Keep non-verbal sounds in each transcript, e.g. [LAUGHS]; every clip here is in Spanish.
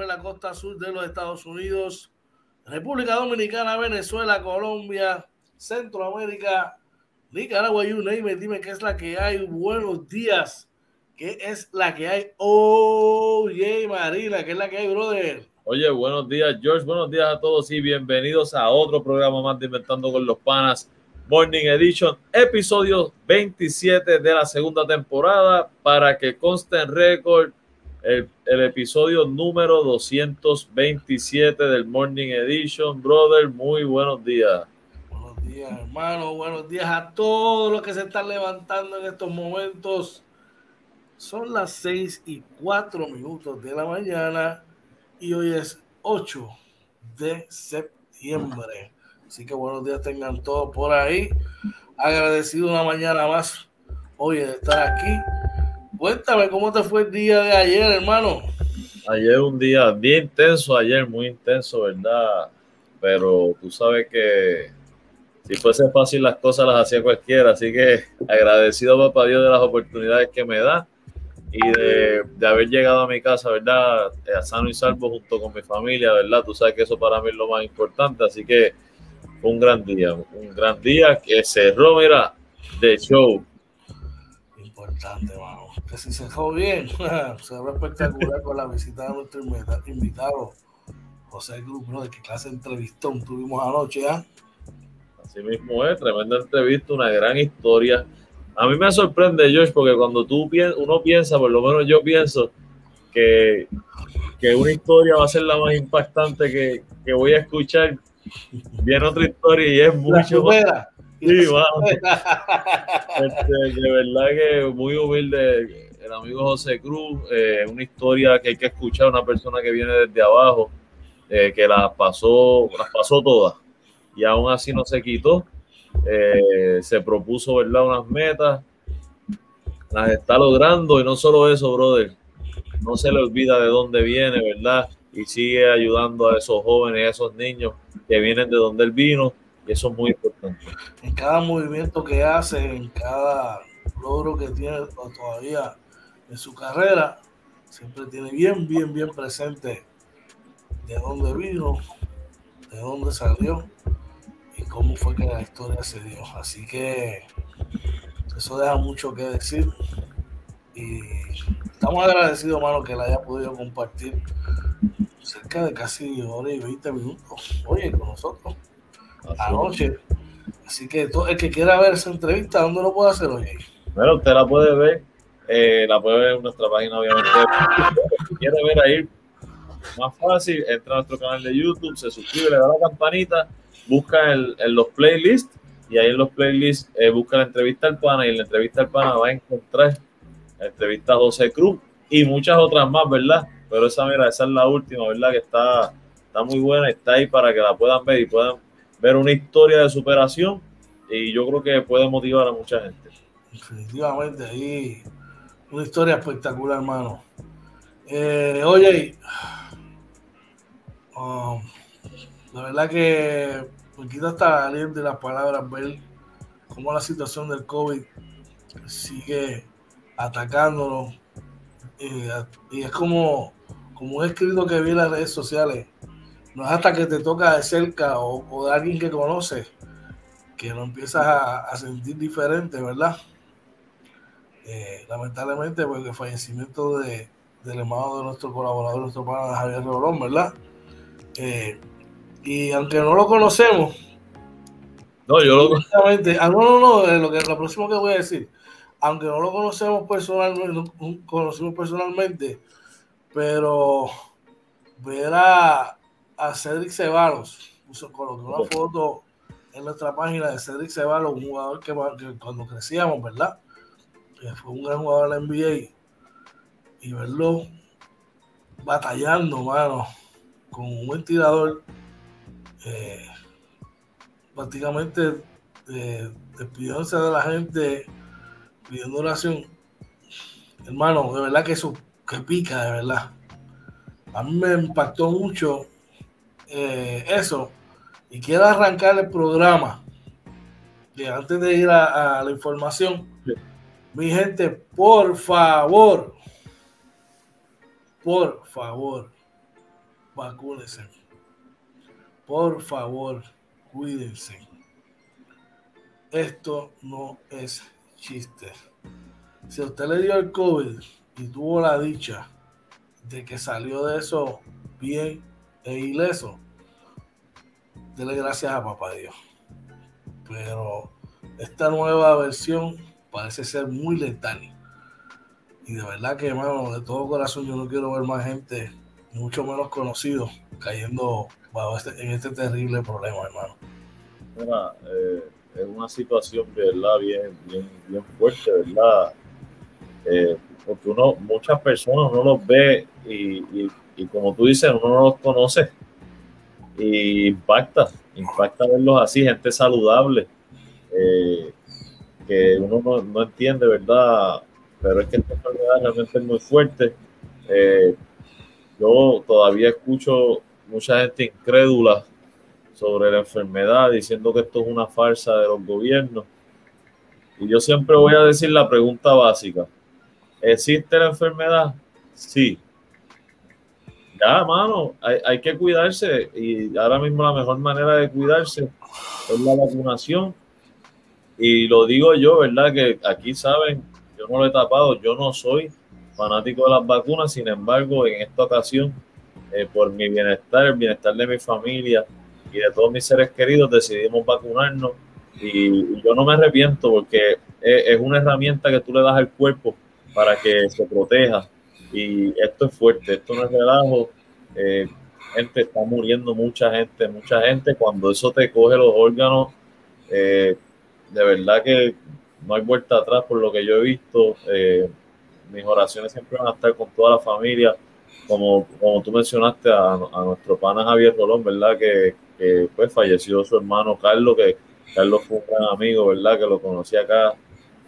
de la costa sur de los Estados Unidos, República Dominicana, Venezuela, Colombia, Centroamérica, Nicaragua, you name it. Dime qué es la que hay. Buenos días. ¿Qué es la que hay? Oye, Marina, ¿qué es la que hay, brother? Oye, buenos días, George. Buenos días a todos y bienvenidos a otro programa más de Inventando con los Panas Morning Edition, episodio 27 de la segunda temporada. Para que conste en récord, el, el, episodio número 227 del Morning Edition. Brother, muy buenos días. Buenos días, hermano. Buenos días a todos los que se están levantando en estos momentos. Son las 6 y 4 minutos de la mañana y hoy es 8 de septiembre. Así que buenos días tengan todos por ahí. Agradecido una mañana más hoy de estar aquí. Cuéntame cómo te fue el día de ayer, hermano. Ayer un día bien intenso, ayer muy intenso, ¿verdad? Pero tú sabes que si fuese fácil las cosas las hacía cualquiera, así que agradecido papá Dios de las oportunidades que me da y de, de, haber llegado a mi casa, ¿verdad? A sano y salvo junto con mi familia, ¿verdad? Tú sabes que eso para mí es lo más importante, así que un gran día, un gran día que cerró, mira, de show. Importante, mano. Que si se dejó bien, cerró espectacular con la visita de nuestro invitado, José Cruz, ¿no? ¿De qué clase de entrevistón tuvimos anoche, ¿ah? Así mismo es, tremenda entrevista, una gran historia a mí me sorprende, Josh, porque cuando tú piensas, uno piensa, por lo menos yo pienso, que, que una historia va a ser la más impactante que, que voy a escuchar. Viene otra historia y es mucho más. Sí, [LAUGHS] este, de verdad que muy humilde el amigo José Cruz, eh, una historia que hay que escuchar, una persona que viene desde abajo, eh, que las pasó, las pasó todas y aún así no se quitó eh, se propuso, ¿verdad? Unas metas, las está logrando y no solo eso, brother, no se le olvida de dónde viene, ¿verdad? Y sigue ayudando a esos jóvenes, a esos niños que vienen de donde él vino y eso es muy importante. En cada movimiento que hace, en cada logro que tiene todavía en su carrera, siempre tiene bien, bien, bien presente de dónde vino, de dónde salió cómo fue que la historia se dio. Así que eso deja mucho que decir. Y estamos agradecidos, hermano, que la haya podido compartir cerca de casi hora y 20 minutos, oye, con nosotros, anoche. Así que todo, el que quiera ver esa entrevista, ¿dónde lo puede hacer, oye? Bueno, usted la puede ver, eh, la puede ver en nuestra página, obviamente. Si quiere ver ahí, más fácil, entra a nuestro canal de YouTube, se suscribe, le da la campanita busca en, los playlists y ahí en los playlists eh, busca la entrevista al pana y en la entrevista al pana va a encontrar la entrevista a José Cruz y muchas otras más, ¿verdad? Pero esa, mira, esa es la última, ¿verdad? Que está, está muy buena, está ahí para que la puedan ver y puedan ver una historia de superación y yo creo que puede motivar a mucha gente. Definitivamente, ahí una historia espectacular, hermano. Eh, oye, um, la verdad que me quita hasta aliento las palabras ver cómo la situación del COVID sigue atacándonos. y es como, como un escrito que vi en las redes sociales. No es hasta que te toca de cerca o, de alguien que conoces que lo empiezas a, sentir diferente, ¿verdad? Eh, lamentablemente, porque el fallecimiento de, del hermano de nuestro colaborador, nuestro padre Javier Rolón, ¿verdad? Eh, y aunque no lo conocemos, no, yo lo ah, no, no, no, eh, lo, que, lo próximo que voy a decir, aunque no lo conocemos personalmente, conocimos personalmente, pero ver a, a Cedric Ceballos, puso, colocó una foto en nuestra página de Cedric Ceballos, un jugador que, cuando crecíamos, ¿verdad? fue un gran jugador de la NBA y verlo batallando, mano, con un buen tirador eh, prácticamente eh, despidiéndose de la gente, pidiendo oración. Hermano, de verdad que eso que pica, de verdad. A mí me impactó mucho eh, eso. Y quiero arrancar el programa que antes de ir a, la información, mi gente, por favor, por favor, vacúnense. Por favor, cuídense. Esto no es chiste. Si usted le dio el COVID y tuvo la dicha de que salió de eso bien e ileso, dele gracias a papá Dios. Pero esta nueva versión parece ser muy letal. Y de verdad que, hermano, de todo corazón yo no quiero ver más gente, mucho menos conocidos, cayendo este, en este terrible problema, hermano. Eh, es una situación, ¿verdad? Bien, bien, bien fuerte, ¿verdad? Eh, porque uno, muchas personas uno los ve y, como tú dices, uno no los conoce y impacta, impacta verlos así, gente saludable, eh, que uno no, no, entiende, ¿verdad? Pero es que esta enfermedad realmente es muy fuerte. Eh, yo todavía escucho mucha gente incrédula sobre la enfermedad, diciendo que esto es una farsa de los gobiernos. Y yo siempre voy a decir la pregunta básica. ¿Existe la enfermedad? Sí. Ya, mano, hay, hay, que cuidarse y ahora mismo la mejor manera de cuidarse es la vacunación. Y lo digo yo, ¿verdad? Que aquí saben, yo no lo he tapado, yo no soy fanático de las vacunas, sin embargo, en esta ocasión, eh, por mi bienestar, el bienestar de mi familia y de todos mis seres queridos, decidimos vacunarnos y, yo no me arrepiento porque es, es una herramienta que tú le das al cuerpo para que se proteja. Y esto es fuerte, esto no es relajo. Eh, gente, está muriendo mucha gente, mucha gente. Cuando eso te coge los órganos, eh, de verdad que no hay vuelta atrás por lo que yo he visto. Eh, mis oraciones siempre van a estar con toda la familia. Como, como tú mencionaste a, nuestro pana Javier Rolón, ¿verdad? Que, que pues falleció su hermano Carlos, que Carlos fue un gran amigo, ¿verdad? Que lo conocí acá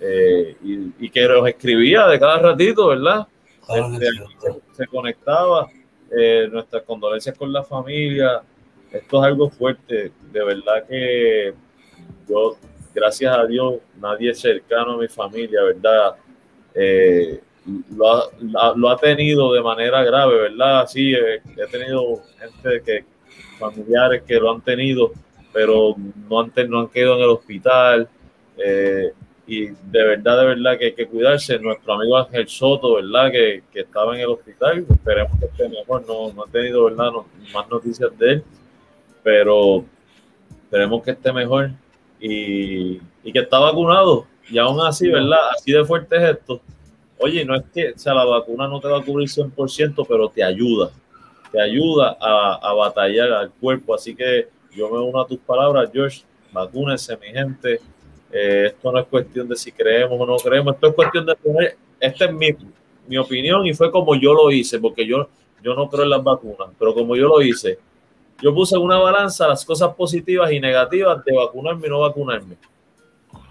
eh, y, que los escribía de cada ratito, ¿verdad? Este, se, conectaba, eh, nuestras condolencias con la familia, esto es algo fuerte, de verdad que yo, gracias a Dios, nadie cercano a mi familia, ¿verdad? Eh, lo, ha, lo, ha, tenido de manera grave, ¿verdad? Sí, he tenido gente que, familiares que lo han tenido, pero no han, no han quedado en el hospital. Eh, y de verdad, de verdad que hay que cuidarse. Nuestro amigo Ángel Soto, ¿verdad? Que, que estaba en el hospital, esperemos que esté mejor. No, no he tenido, ¿verdad? más noticias de él, pero esperemos que esté mejor y, y, que está vacunado. Y aún así, ¿verdad? Así de fuerte es esto. Oye, no es que, o sea, la vacuna no te va a cubrir 100%, pero te ayuda. Te ayuda a, a batallar al cuerpo. Así que yo me uno a tus palabras, George. Vacúnense, mi gente eh, esto no es cuestión de si creemos o no creemos, esto es cuestión de tener, esta es mi, mi, opinión y fue como yo lo hice, porque yo, yo no creo en las vacunas, pero como yo lo hice, yo puse en una balanza las cosas positivas y negativas de vacunarme y no vacunarme.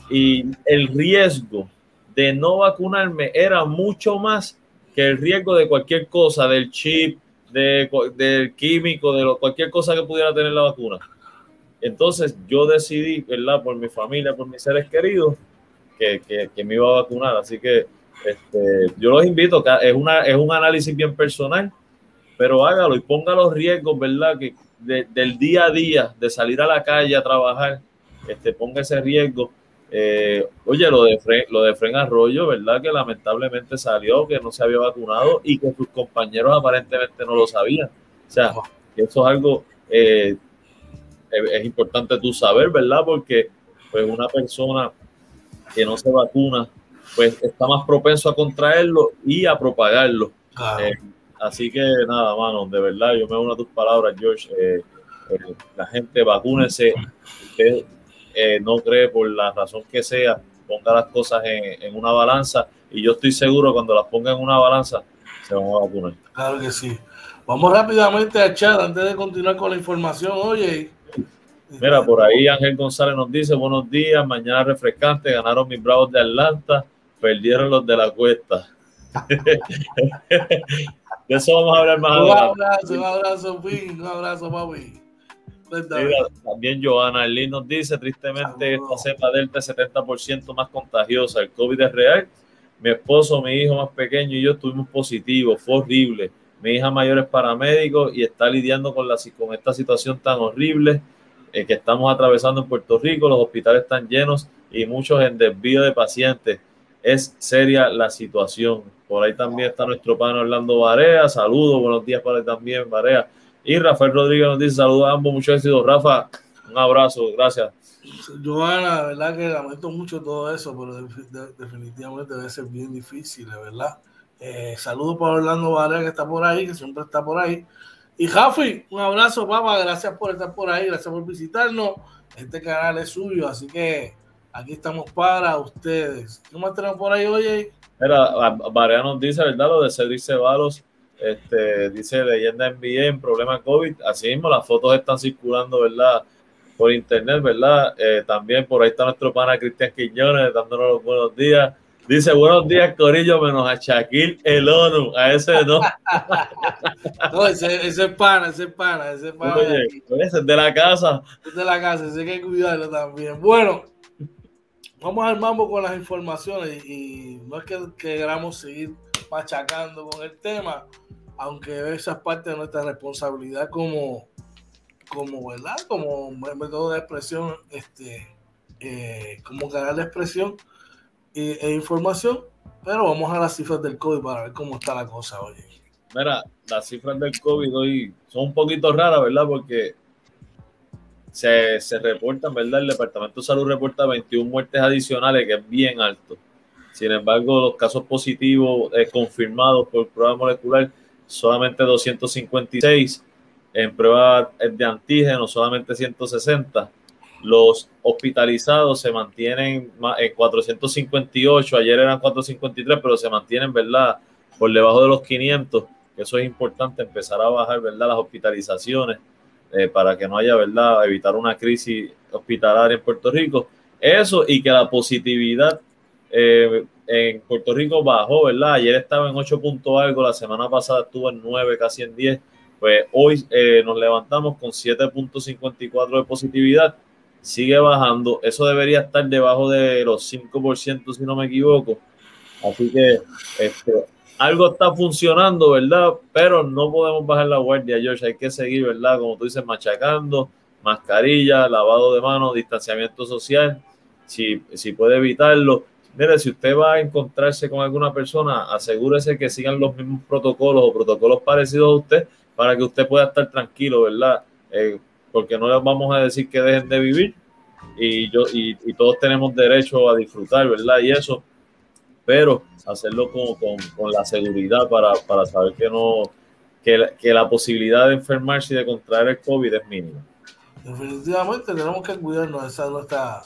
Y el riesgo de no vacunarme era mucho más que el riesgo de cualquier cosa, del chip, de, del químico, de lo, cualquier cosa que pudiera tener la vacuna. Entonces yo decidí, ¿verdad? Por mi familia, por mis seres queridos, que, que, me iba a vacunar. Así que este, yo los invito, es, una, es un análisis bien personal, pero hágalo y ponga los riesgos, ¿verdad? Que del día a día, de salir a la calle a trabajar, este, ponga ese riesgo. Eh, oye, lo de, Fren, lo de Fren Arroyo, ¿verdad? Que lamentablemente salió, que no se había vacunado y que sus compañeros aparentemente no lo sabían. O sea, que eso es algo eh, es importante tú saber, ¿verdad? Porque pues una persona que no se vacuna, pues está más propenso a contraerlo y a propagarlo. Eh, así que nada, mano, de verdad, yo me uno a tus palabras, George. Eh, eh, la gente vacúnese, usted no cree por la razón que sea, ponga las cosas en, en, una balanza y yo estoy seguro cuando las ponga en una balanza se van a vacunar. Claro que sí. Vamos rápidamente a chat antes de continuar con la información. Oye, Mira, por ahí Ángel González nos dice, buenos días, mañana refrescante, ganaron mis bravos de Atlanta, perdieron los de la cuesta. [LAUGHS] de eso vamos a hablar más un abrazo, un abrazo, un abrazo, papi. también Joana Lee nos dice, tristemente, esta cepa delta es 70% más contagiosa. El COVID es real. Mi esposo, mi hijo más pequeño y yo estuvimos positivos. Fue horrible. Mi hija mayor es paramédico y está lidiando con, la, con esta situación tan horrible eh, que estamos atravesando en Puerto Rico. Los hospitales están llenos y muchos en desvío de pacientes. Es seria la situación. Por ahí también está nuestro pan Orlando Barea. Saludos, buenos días para él también, Barea. Y Rafael Rodríguez nos dice saludos a ambos, mucho éxito. Rafa, un abrazo, gracias. Joana, la verdad que lamento mucho todo eso, pero definitivamente debe ser bien difícil, ¿verdad? Eh, saludos para Orlando Barea que está por ahí, que siempre está por ahí. Y Jafi, un abrazo, papá. Gracias por estar por ahí, gracias por visitarnos. Este canal es suyo, así que aquí estamos para ustedes. ¿Qué más tenemos por ahí, oye? Mira, Barea nos dice, ¿verdad? Lo de Cedric Ceballos, este, dice leyenda NBA en problema COVID. Así mismo, las fotos están circulando, ¿verdad? Por internet, ¿verdad? Eh, también por ahí está nuestro pana Cristian Quiñones dándonos los buenos días. Dice, buenos días, Corillo, menos a Shaquille el ONU. A ese no. [LAUGHS] no, ese, ese es pana, ese es pana, ese es pana. Oye, ese es de la casa. Es de la casa, ese hay que cuidarlo también. Bueno, vamos al mambo con las informaciones y, no es que, queramos seguir machacando con el tema, aunque esa es parte de nuestra responsabilidad como, como ¿verdad? Como método de expresión, este, eh, como canal de expresión e, información, pero vamos a las cifras del COVID para ver cómo está la cosa hoy. Mira, las cifras del COVID hoy son un poquito raras, ¿verdad? Porque se, se reportan, ¿verdad? El Departamento de Salud reporta 21 muertes adicionales, que es bien alto. Sin embargo, los casos positivos eh, confirmados por prueba molecular, solamente 256. En prueba de antígeno, solamente 160 los hospitalizados se mantienen en 458, ayer eran 453, pero se mantienen, ¿verdad? Por debajo de los 500, eso es importante, empezar a bajar, ¿verdad? Las hospitalizaciones eh, para que no haya, ¿verdad? Evitar una crisis hospitalaria en Puerto Rico. Eso y que la positividad eh, en Puerto Rico bajó, ¿verdad? Ayer estaba en 8 puntos algo, la semana pasada estuvo en 9, casi en 10. Pues hoy eh, nos levantamos con 7.54 de positividad sigue bajando. Eso debería estar debajo de los 5%, si no me equivoco. Así que este, algo está funcionando, ¿verdad? Pero no podemos bajar la guardia, George. Hay que seguir, ¿verdad? Como tú dices, machacando, mascarilla, lavado de manos, distanciamiento social. Si, si puede evitarlo. Mire, si usted va a encontrarse con alguna persona, asegúrese que sigan los mismos protocolos o protocolos parecidos a usted para que usted pueda estar tranquilo, ¿verdad? Eh, porque no les vamos a decir que dejen de vivir y, yo, y, todos tenemos derecho a disfrutar, ¿verdad? Y eso, pero hacerlo con, con, con la seguridad para, para, saber que no que la, que la posibilidad de enfermarse y de contraer el COVID es mínima. Definitivamente tenemos que cuidarnos, esa es nuestra,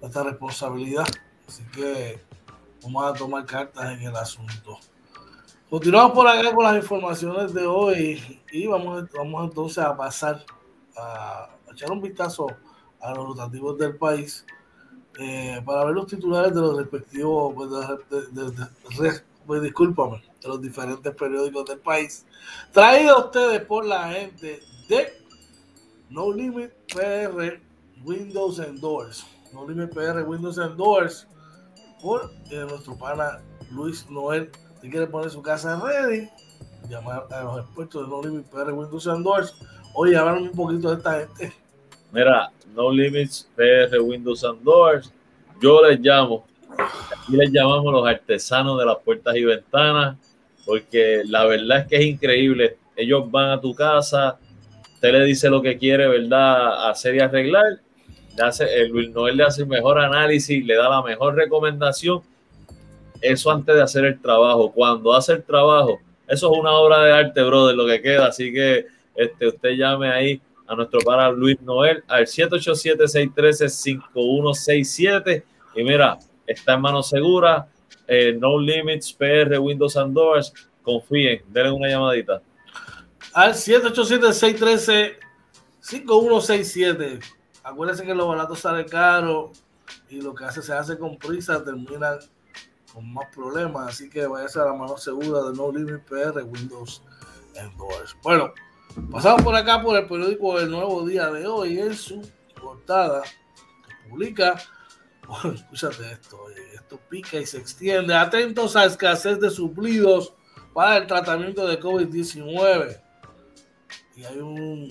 nuestra responsabilidad. Así que vamos a tomar cartas en el asunto. Continuamos por acá con las informaciones de hoy y vamos, vamos entonces a pasar a echar un vistazo a los rotativos del país eh, para ver los titulares de los respectivos, pues, de, pues, discúlpame, de los diferentes periódicos del país, traído a ustedes por la gente de No Limit PR Windows and Doors. No Limit PR Windows and Doors por eh, nuestro pana Luis Noel. Si quiere poner su casa ready, llamar a los expertos de No Limit PR Windows and Doors Oye, hablan un poquito de esta gente. Mira, No Limits PR Windows and Doors. Yo les llamo, aquí les llamamos los artesanos de las puertas y ventanas, porque la verdad es que es increíble. Ellos van a tu casa, usted le dice lo que quiere, ¿verdad? Hacer y arreglar. Le hace, el Luis Noel le hace el mejor análisis, le da la mejor recomendación. Eso antes de hacer el trabajo. Cuando hace el trabajo, eso es una obra de arte, bro, de lo que queda. Así que este, usted llame ahí a nuestro para Luis Noel al 787-613-5167 y mira, está en mano segura, eh, No Limits, PR, Windows and Doors, confíen, denle una llamadita. Al 787-613-5167. Acuérdense que los baratos salen caros y lo que hace se hace con prisa, termina con más problemas. Así que vaya a ser la mano segura de No Limits PR, Windows and Doors. Bueno, Pasamos por acá por el periódico El Nuevo Día de hoy en su portada publica, [LAUGHS] escúchate esto, esto pica y se extiende. Atentos a escasez de suplidos para el tratamiento de COVID-19. Y hay un,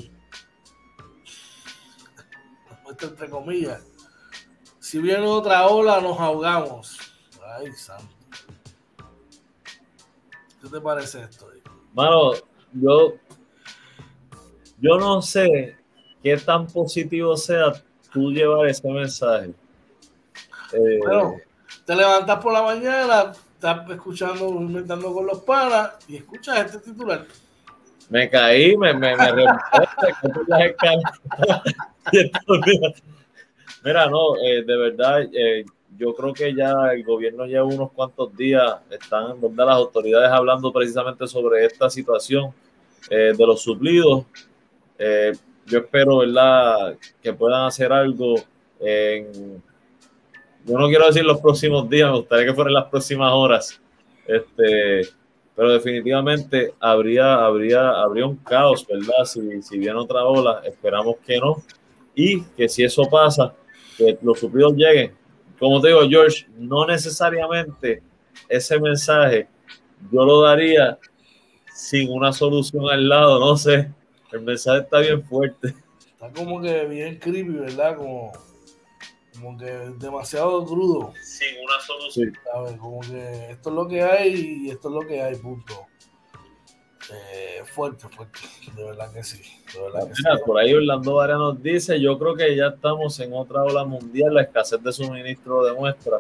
entre comillas, si viene otra ola nos ahogamos. Ay, santo. ¿Qué te parece esto? Mano, yo, yo no sé qué tan positivo sea tú llevar ese mensaje. Eh, bueno, te levantas por la mañana, estás escuchando, inventando con los panas y escuchas este titular. Me caí, me, me, me [LAUGHS] [LAUGHS] Mira, no, eh, de verdad, eh, yo creo que ya el gobierno lleva unos cuantos días, están donde las autoridades hablando precisamente sobre esta situación eh, de los suplidos. Yo espero, ¿verdad?, que puedan hacer algo en, yo no quiero decir los próximos días, me gustaría que fueran las próximas horas, este, pero definitivamente habría, habría, habría un caos, ¿verdad? Si, si viene otra ola, esperamos que no, y que si eso pasa, que los suplidos lleguen como te digo, George, no necesariamente ese mensaje yo lo daría sin una solución al lado, no sé. El mensaje está bien fuerte. Está como que bien creepy, ¿verdad? Como, como que demasiado crudo. Sin una solución. Como que esto es lo que hay y esto es lo que hay, punto. Eh, fuerte, fuerte, de verdad que sí. Por ahí Orlando Vara nos dice, yo creo que ya estamos en otra ola mundial, la escasez de suministro demuestra.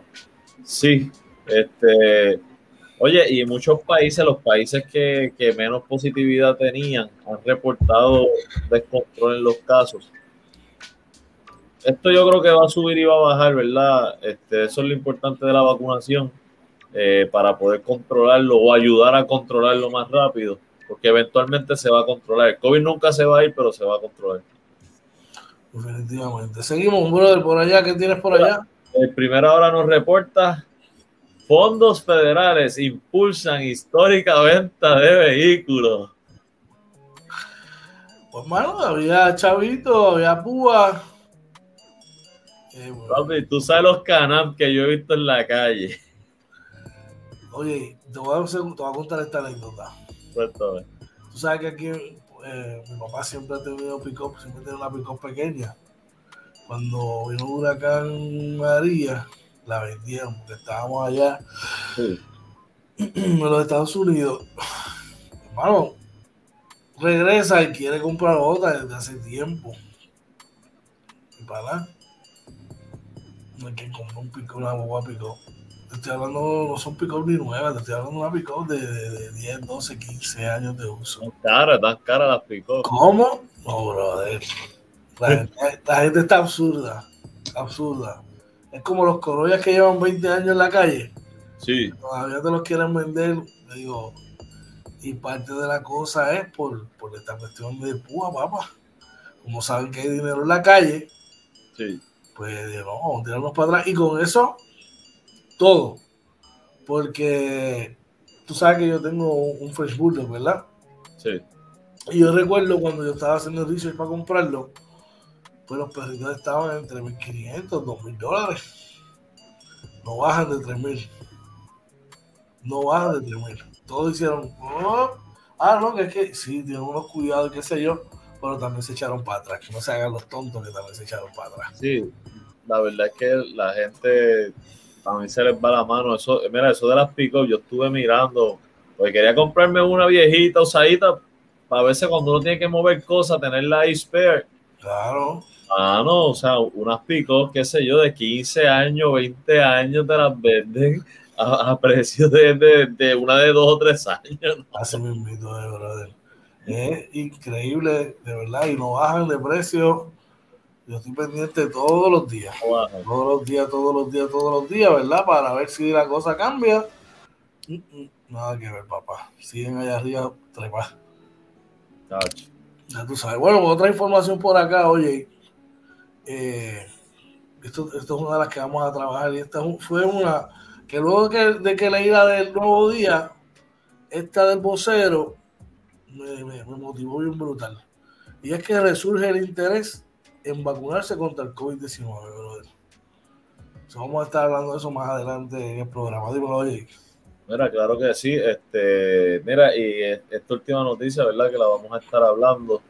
Sí, este, oye, y muchos países, los países que, menos positividad tenían, han reportado descontrol en los casos. Esto yo creo que va a subir y va a bajar, ¿verdad? Este, eso es lo importante de la vacunación, eh, para poder controlarlo o ayudar a controlarlo más rápido porque eventualmente se va a controlar. El COVID nunca se va a ir, pero se va a controlar. Definitivamente. Seguimos, brother, por allá. ¿Qué tienes por allá? El primera hora nos reporta fondos federales impulsan histórica venta de vehículos. Pues, mano, había chavito, había púa. Papi, tú sabes los canam que yo he visto en la calle. Oye, te voy a, te voy a contar esta anécdota. Tú sabes que aquí eh, mi papá siempre ha tenido pick-up, siempre tiene una pick-up pequeña. Cuando vino huracán María, la vendieron porque estábamos allá [CLEARS THROAT] en los Estados Unidos. Hermano, regresa y quiere comprar otra desde hace tiempo. Y para no hay que comprar un pico, una boba pico estoy hablando, no son pick ni nuevas, te estoy hablando de una pick de, 10, 12, 15 años de uso. Son caras, tan caras las pick ¿Cómo? No, brother. La gente, la gente está absurda, absurda. Es como los corollas que llevan 20 años en la calle. Sí. Todavía te los quieren vender. Digo, y parte de la cosa es por, por esta cuestión de púa, papá. Como saben que hay dinero en la calle, sí. pues no, vamos a tirarnos para atrás. Y con eso todo. Porque tú sabes que yo tengo un Facebook, ¿verdad? Sí. Y yo recuerdo cuando yo estaba haciendo research para comprarlo, pues los perritos estaban entre 1.500, 2.000 dólares. No bajan de 3.000. No bajan de 3.000. Todos hicieron, oh". ah, no, que es que sí, tienen unos cuidados, qué sé yo, pero también se echaron para atrás. Que no se hagan los tontos que también se echaron para atrás. Sí, la verdad es que la gente a mí se les va la mano. Eso, mira, eso de las pick yo estuve mirando, porque quería comprarme una viejita usadita para verse cuando uno tiene que mover cosas, tenerla ahí spare. Claro. Ah, no, o sea, unas pick qué sé yo, de 15 años, 20 años te las venden a, precio de, de, una de dos o tres años. Así mismo, de verdad. Es increíble, de verdad, y no bajan de precio yo estoy pendiente todos los días. Todos los días, todos los días, todos los días, ¿verdad? Para ver si la cosa cambia. Mm, mm, nada que ver, papá. Siguen allá arriba, trepa. Ya tú sabes. Bueno, otra información por acá, oye. Eh, esto, esto, es una de las que vamos a trabajar. Y esta fue una que luego de que, de que leí la del nuevo día, esta del vocero, me, motivó bien brutal. Y es que resurge el interés en vacunarse contra el COVID-19, brother. vamos a estar hablando de eso más adelante en el programa. Dímelo, oye. Mira, claro que sí. Este, mira, y esta última noticia, ¿verdad? Que la vamos a estar hablando.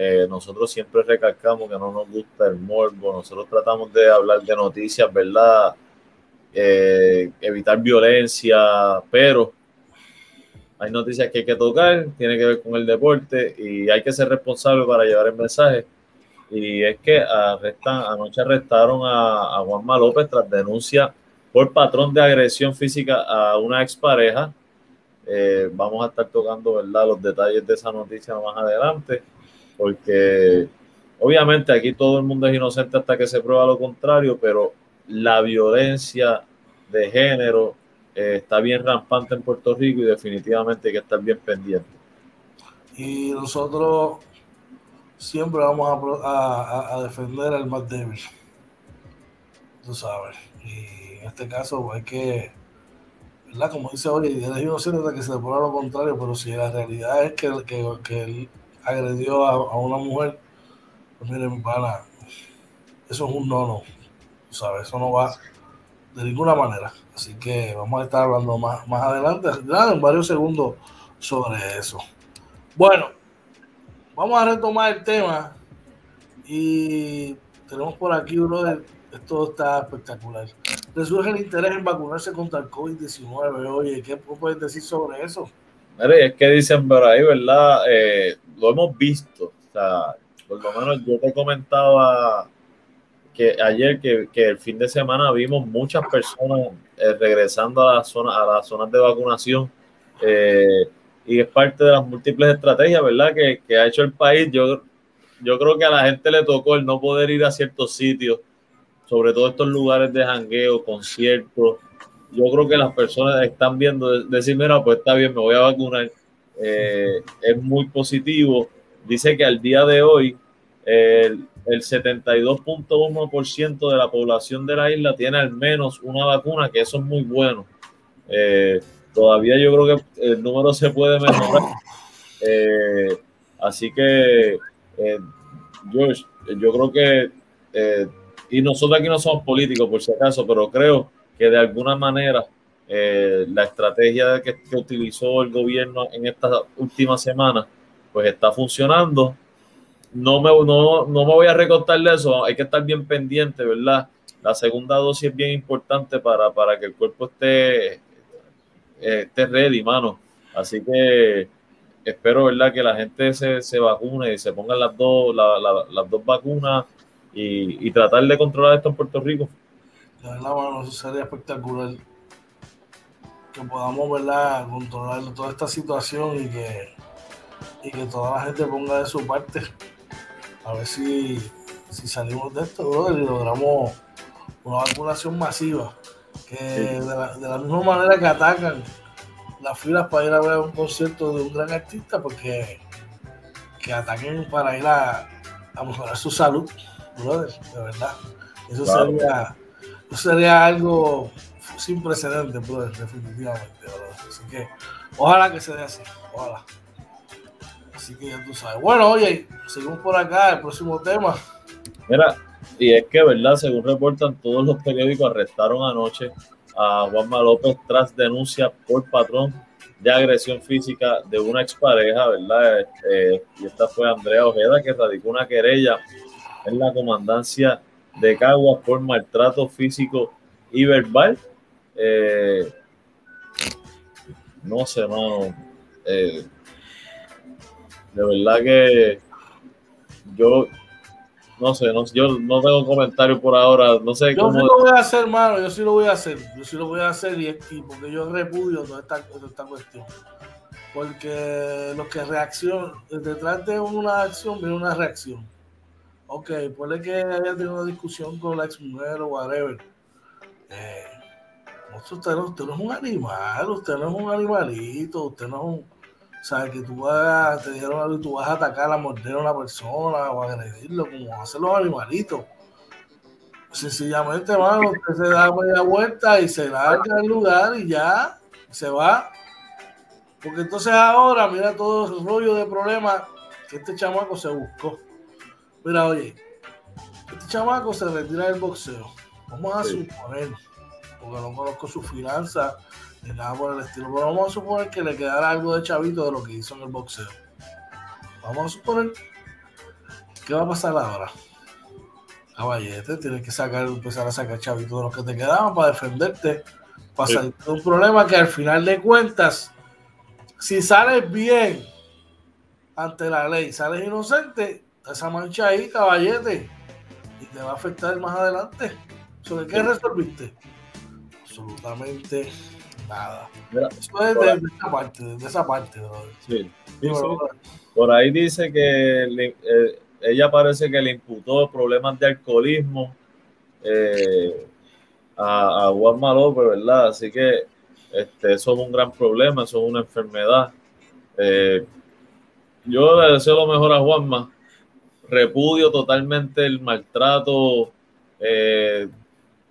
Eh, nosotros siempre recalcamos que no nos gusta el morbo. Nosotros tratamos de hablar de noticias, ¿verdad? Eh, evitar violencia, pero hay noticias que hay que tocar, tiene que ver con el deporte y hay que ser responsable para llevar el mensaje. Y es que arrestan, anoche arrestaron a, Juanma López tras denuncia por patrón de agresión física a una expareja. Eh, vamos a estar tocando ¿verdad? los detalles de esa noticia más adelante, porque obviamente aquí todo el mundo es inocente hasta que se prueba lo contrario, pero la violencia de género eh, está bien rampante en Puerto Rico y definitivamente hay que estar bien pendiente. Y nosotros siempre vamos a, defender al más débil, tú sabes. Y en este caso hay que, ¿verdad? Como dice hoy, eres inocente hasta que se prueba lo contrario, pero si la realidad es que, que, que agredió a, una mujer, pues mire, mi pana, eso es un no, no, ¿sabes? Eso no va de ninguna manera. Así que vamos a estar hablando más, más adelante, en varios segundos, sobre eso. Bueno, vamos a retomar el tema y tenemos por aquí, brother, esto está espectacular. Resurge el interés en vacunarse contra el COVID-19. Oye, ¿qué puedes decir sobre eso? Mire, es que dicen por ahí, ¿verdad? Eh, lo hemos visto. O sea, por lo menos yo te comentaba que ayer, que, que, el fin de semana vimos muchas personas eh, regresando a, la zona, a las zonas de vacunación eh, y es parte de las múltiples estrategias, ¿verdad? Que, que, ha hecho el país. Yo, yo creo que a la gente le tocó el no poder ir a ciertos sitios, sobre todo estos lugares de jangueo, conciertos. Yo creo que las personas están viendo, decir, mira, pues está bien, me voy a vacunar. Eh, es muy positivo. Dice que al día de hoy, el el 72.1% de la población de la isla tiene al menos una vacuna, que eso es muy bueno. Eh, todavía yo creo que el número se puede mejorar. Eh, así que, George, yo creo que, y nosotros aquí no somos políticos por si acaso, pero creo que de alguna manera la estrategia que, que utilizó el gobierno en esta última semana, pues está funcionando no me, no, no me voy a recortar de eso, hay que estar bien pendiente, ¿verdad? La segunda dosis es bien importante para, para que el cuerpo esté, esté ready, mano. Así que espero, ¿verdad? Que la gente se, se vacune y se pongan las dos, las dos vacunas y, y, tratar de controlar esto en Puerto Rico. La verdad, mano, eso sería espectacular. Que podamos, ¿verdad? Controlar toda esta situación y que, y que toda la gente ponga de su parte a ver si, salimos de esto, y logramos una vacunación masiva. Que de, la, misma manera que atacan las filas para ir a ver un concierto de un gran artista, porque que ataquen para ir a, mejorar su salud, brother, de verdad. Eso sería sería algo sin precedentes, brother, definitivamente, Así que ojalá que se dé así, ojalá. Así que ya tú sabes. Bueno, oye, seguimos por acá, el próximo tema. Mira, y es que, ¿verdad? Según reportan todos los periódicos, arrestaron anoche a Juanma López tras denuncia por patrón de agresión física de una expareja, ¿verdad? Eh, y esta fue Andrea Ojeda, que radicó una querella en la comandancia de Caguas por maltrato físico y verbal. Eh, no sé, mano. Eh, de verdad que yo no sé, no, yo no tengo comentarios por ahora, no sé yo cómo. Yo sí lo voy a hacer, mano, yo sí lo voy a hacer, yo sí lo voy a hacer y, y porque yo repudio toda esta, esta cuestión. Porque lo que reacciona, detrás de una acción viene una reacción. Ok, puede que haya tenido una discusión con la ex mujer o whatever. Eh, usted, usted no es un animal, usted no es un animalito, usted no es un o sea, que tú vas, te dijeron algo y tú vas a atacar, a morder a una persona o a agredirlo, como hacen los animalitos. Sencillamente, mano, usted se da media vuelta y se larga el lugar y ya se va. Porque entonces ahora, mira todo el rollo de problemas que este chamaco se buscó. Mira, oye, este chamaco se retira del boxeo. Vamos a suponer, porque no conozco su finanzas ni nada por el estilo, pero vamos a suponer que le quedara algo de chavito de lo que hizo en el boxeo. Vamos a suponer, ¿qué va a pasar ahora? Caballete, tienes que sacar, empezar a sacar chavito de los que te quedaban para defenderte, para salir de un problema que al final de cuentas si sales bien ante la ley, sales inocente, esa mancha ahí, caballete, y te va a afectar más adelante. ¿Sobre qué resolviste? Absolutamente nada. Eso es de, esa parte, de esa parte. Sí. Por ahí dice que eh, ella parece que le imputó problemas de alcoholismo eh, a, a Juan Malope, ¿verdad? Así que este, eso es un gran problema, eso es una enfermedad. Eh, yo le deseo lo mejor a Juanma. Repudio totalmente el maltrato. Eh,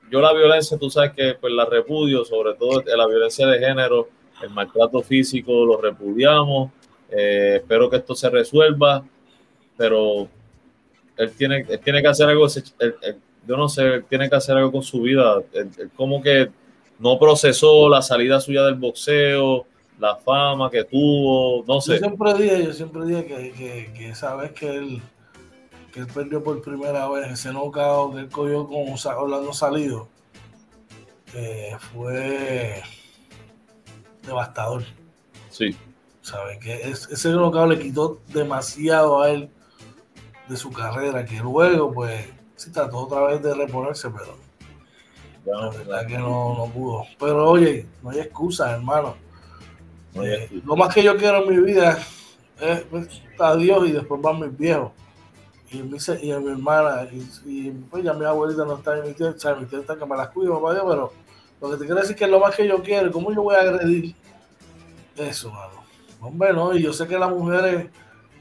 yo la violencia, tú sabes que pues la repudio, sobre todo la violencia de género, el maltrato físico, lo repudiamos. Eh, espero que esto se resuelva, pero él tiene, tiene que hacer algo, yo no sé, él tiene que hacer algo con su vida. como que no procesó la salida suya del boxeo, la fama que tuvo, no sé. Yo siempre dije, yo siempre dije que, que, esa vez que él, que él perdió por primera vez, ese knockout que él cogió con Orlando Salido, eh, fue devastador. Sí. ¿Sabes? Que ese knockout le quitó demasiado a él de su carrera, que luego, pues, sí trató otra vez de reponerse, pero la verdad que no, no pudo. Pero oye, no hay excusa, hermano. Eh, lo más que yo quiero en mi vida es pues, a Dios y después van mis viejos. Y, mi, y a mi hermana. Y, pues ya mi abuelita no está en mi tierra, o sea, mi tierra está que me las cuido, papá Dios, pero lo que te quiero decir es que es lo más que yo quiero. ¿Cómo yo voy a agredir eso, mano? Hombre, no, y yo sé que las mujeres,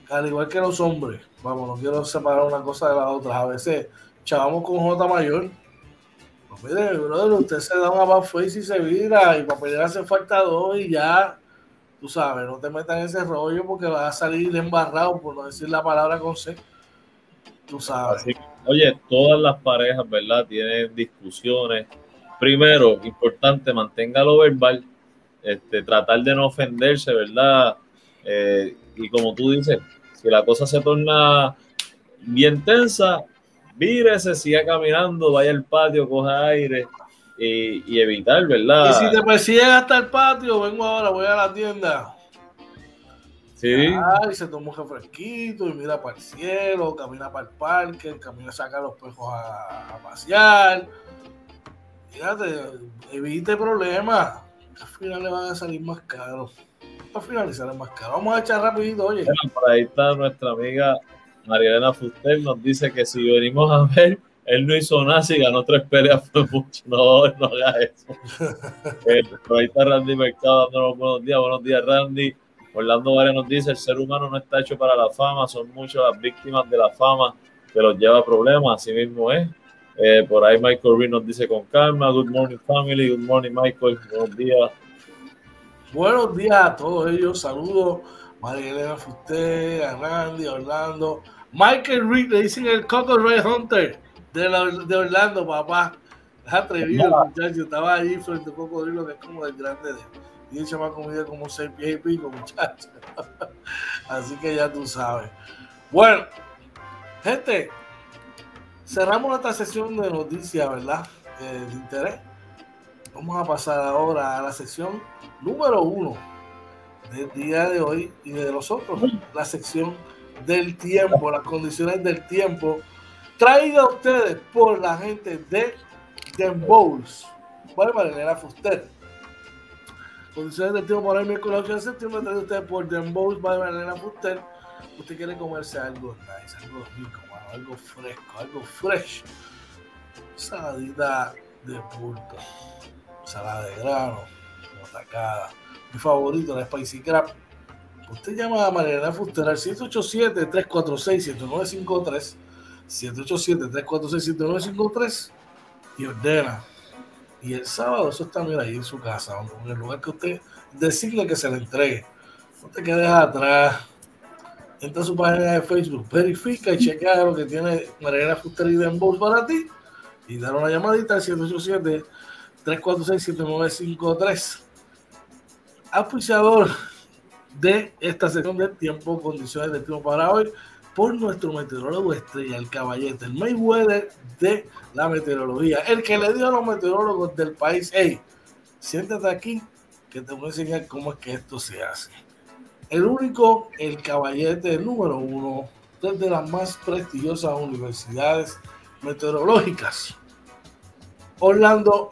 al igual que los hombres, vamos, no quiero separar una cosa de la otra. A veces chavamos con J mayor mire, brother, usted se da back face y se vira, y para pelear hace falta dos y ya, tú sabes, no te metas en ese rollo porque vas a salir embarrado, por no decir la palabra con C. Tú sabes. oye, todas las parejas, ¿verdad? Tienen discusiones. Primero, importante, manténgalo verbal, este, tratar de no ofenderse, ¿verdad? Eh, y como tú dices, si la cosa se torna bien tensa, vírese, siga caminando, vaya al patio, coja aire y, evitar, ¿verdad? Y si te persiguen hasta el patio, vengo ahora, voy a la tienda. Sí. y se toma un refresquito y mira para el cielo, camina para el parque, camina a sacar los pejos a, pasear. Fíjate, evite problemas. Al final le van a salir más caros. Al final le salen más caros. Vamos a echar rapidito, oye. por ahí está nuestra amiga Marielena Fuster nos dice que si venimos a ver, él no hizo nada y ganó tres peleas fue mucho. No, no haga eso. [LAUGHS] eh, por ahí está Randy Mercado dándonos buenos días. Buenos días, Randy. Orlando Valle nos dice, el ser humano no está hecho para la fama, son muchas las víctimas de la fama que los lleva a problemas, así mismo es. Eh, por ahí Michael Reed nos dice con calma, good morning family, good morning Michael, buenos días. Buenos días a todos ellos, saludos, María Elena Fuster, a Randy, a Orlando, Michael Reed, le dicen el Coco Ray Hunter de, de Orlando, papá. Es atrevido muchacho, estaba ahí frente a Cocodrilo, que es como el grande de y el chamaco mide como seis pies y pico, [LAUGHS] muchacho. Así que ya tú sabes. Bueno, gente, cerramos esta sesión de noticias, ¿verdad? Eh, de interés. Vamos a pasar ahora a la sección número uno del día de hoy y de los otros, la sección del tiempo, las condiciones del tiempo, traída a ustedes por la gente de Den Bowls. Bueno, Marilena Fuster. Condiciones del tiempo para el miércoles 8 de septiembre, traída a ustedes por Den Bowls, by Marilena Fuster. Usted quiere comerse algo nice, algo rico, algo fresco, algo fresh. Saladita de pulpo, salada de grano, tacada. Mi favorito, la Spicy Crab Usted llama a Mariana Fuster al 787-346-7953, 787-346-7953 y ordena. Y el sábado eso está mira, ahí en su casa, en el lugar que usted designe que se le entregue. No te quedes atrás. Entra a su página de Facebook, verifica y chequea lo que tiene Mariana Fuster y Dembow para ti. Y dar una llamadita al 787-346-7953. Auspiciador de esta sección de tiempo, condiciones de tiempo para hoy, por nuestro meteorólogo estrella, el caballete, el Mayweather de la meteorología, el que le dio a los meteorólogos del país, hey, siéntate aquí que te voy a enseñar cómo es que esto se hace. El único, el caballete número uno de las más prestigiosas universidades meteorológicas. Orlando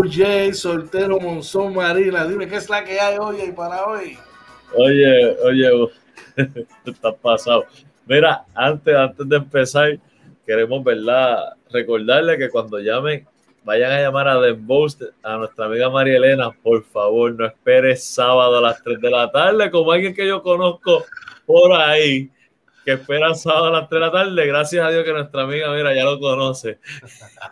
Oye, soltero Monzón Marina. Dime qué es la que hay hoy y para hoy. Oye, oye, [LAUGHS] está pasado. Mira, antes, antes de empezar, queremos, ¿verdad? Recordarle que cuando llamen, vayan a llamar a Dembost, a nuestra amiga María Elena, por favor, no esperes sábado a las 3 de la tarde, como alguien que yo conozco por ahí, que espera sábado a las 3 de la tarde, gracias a Dios que nuestra amiga, mira, ya lo conoce.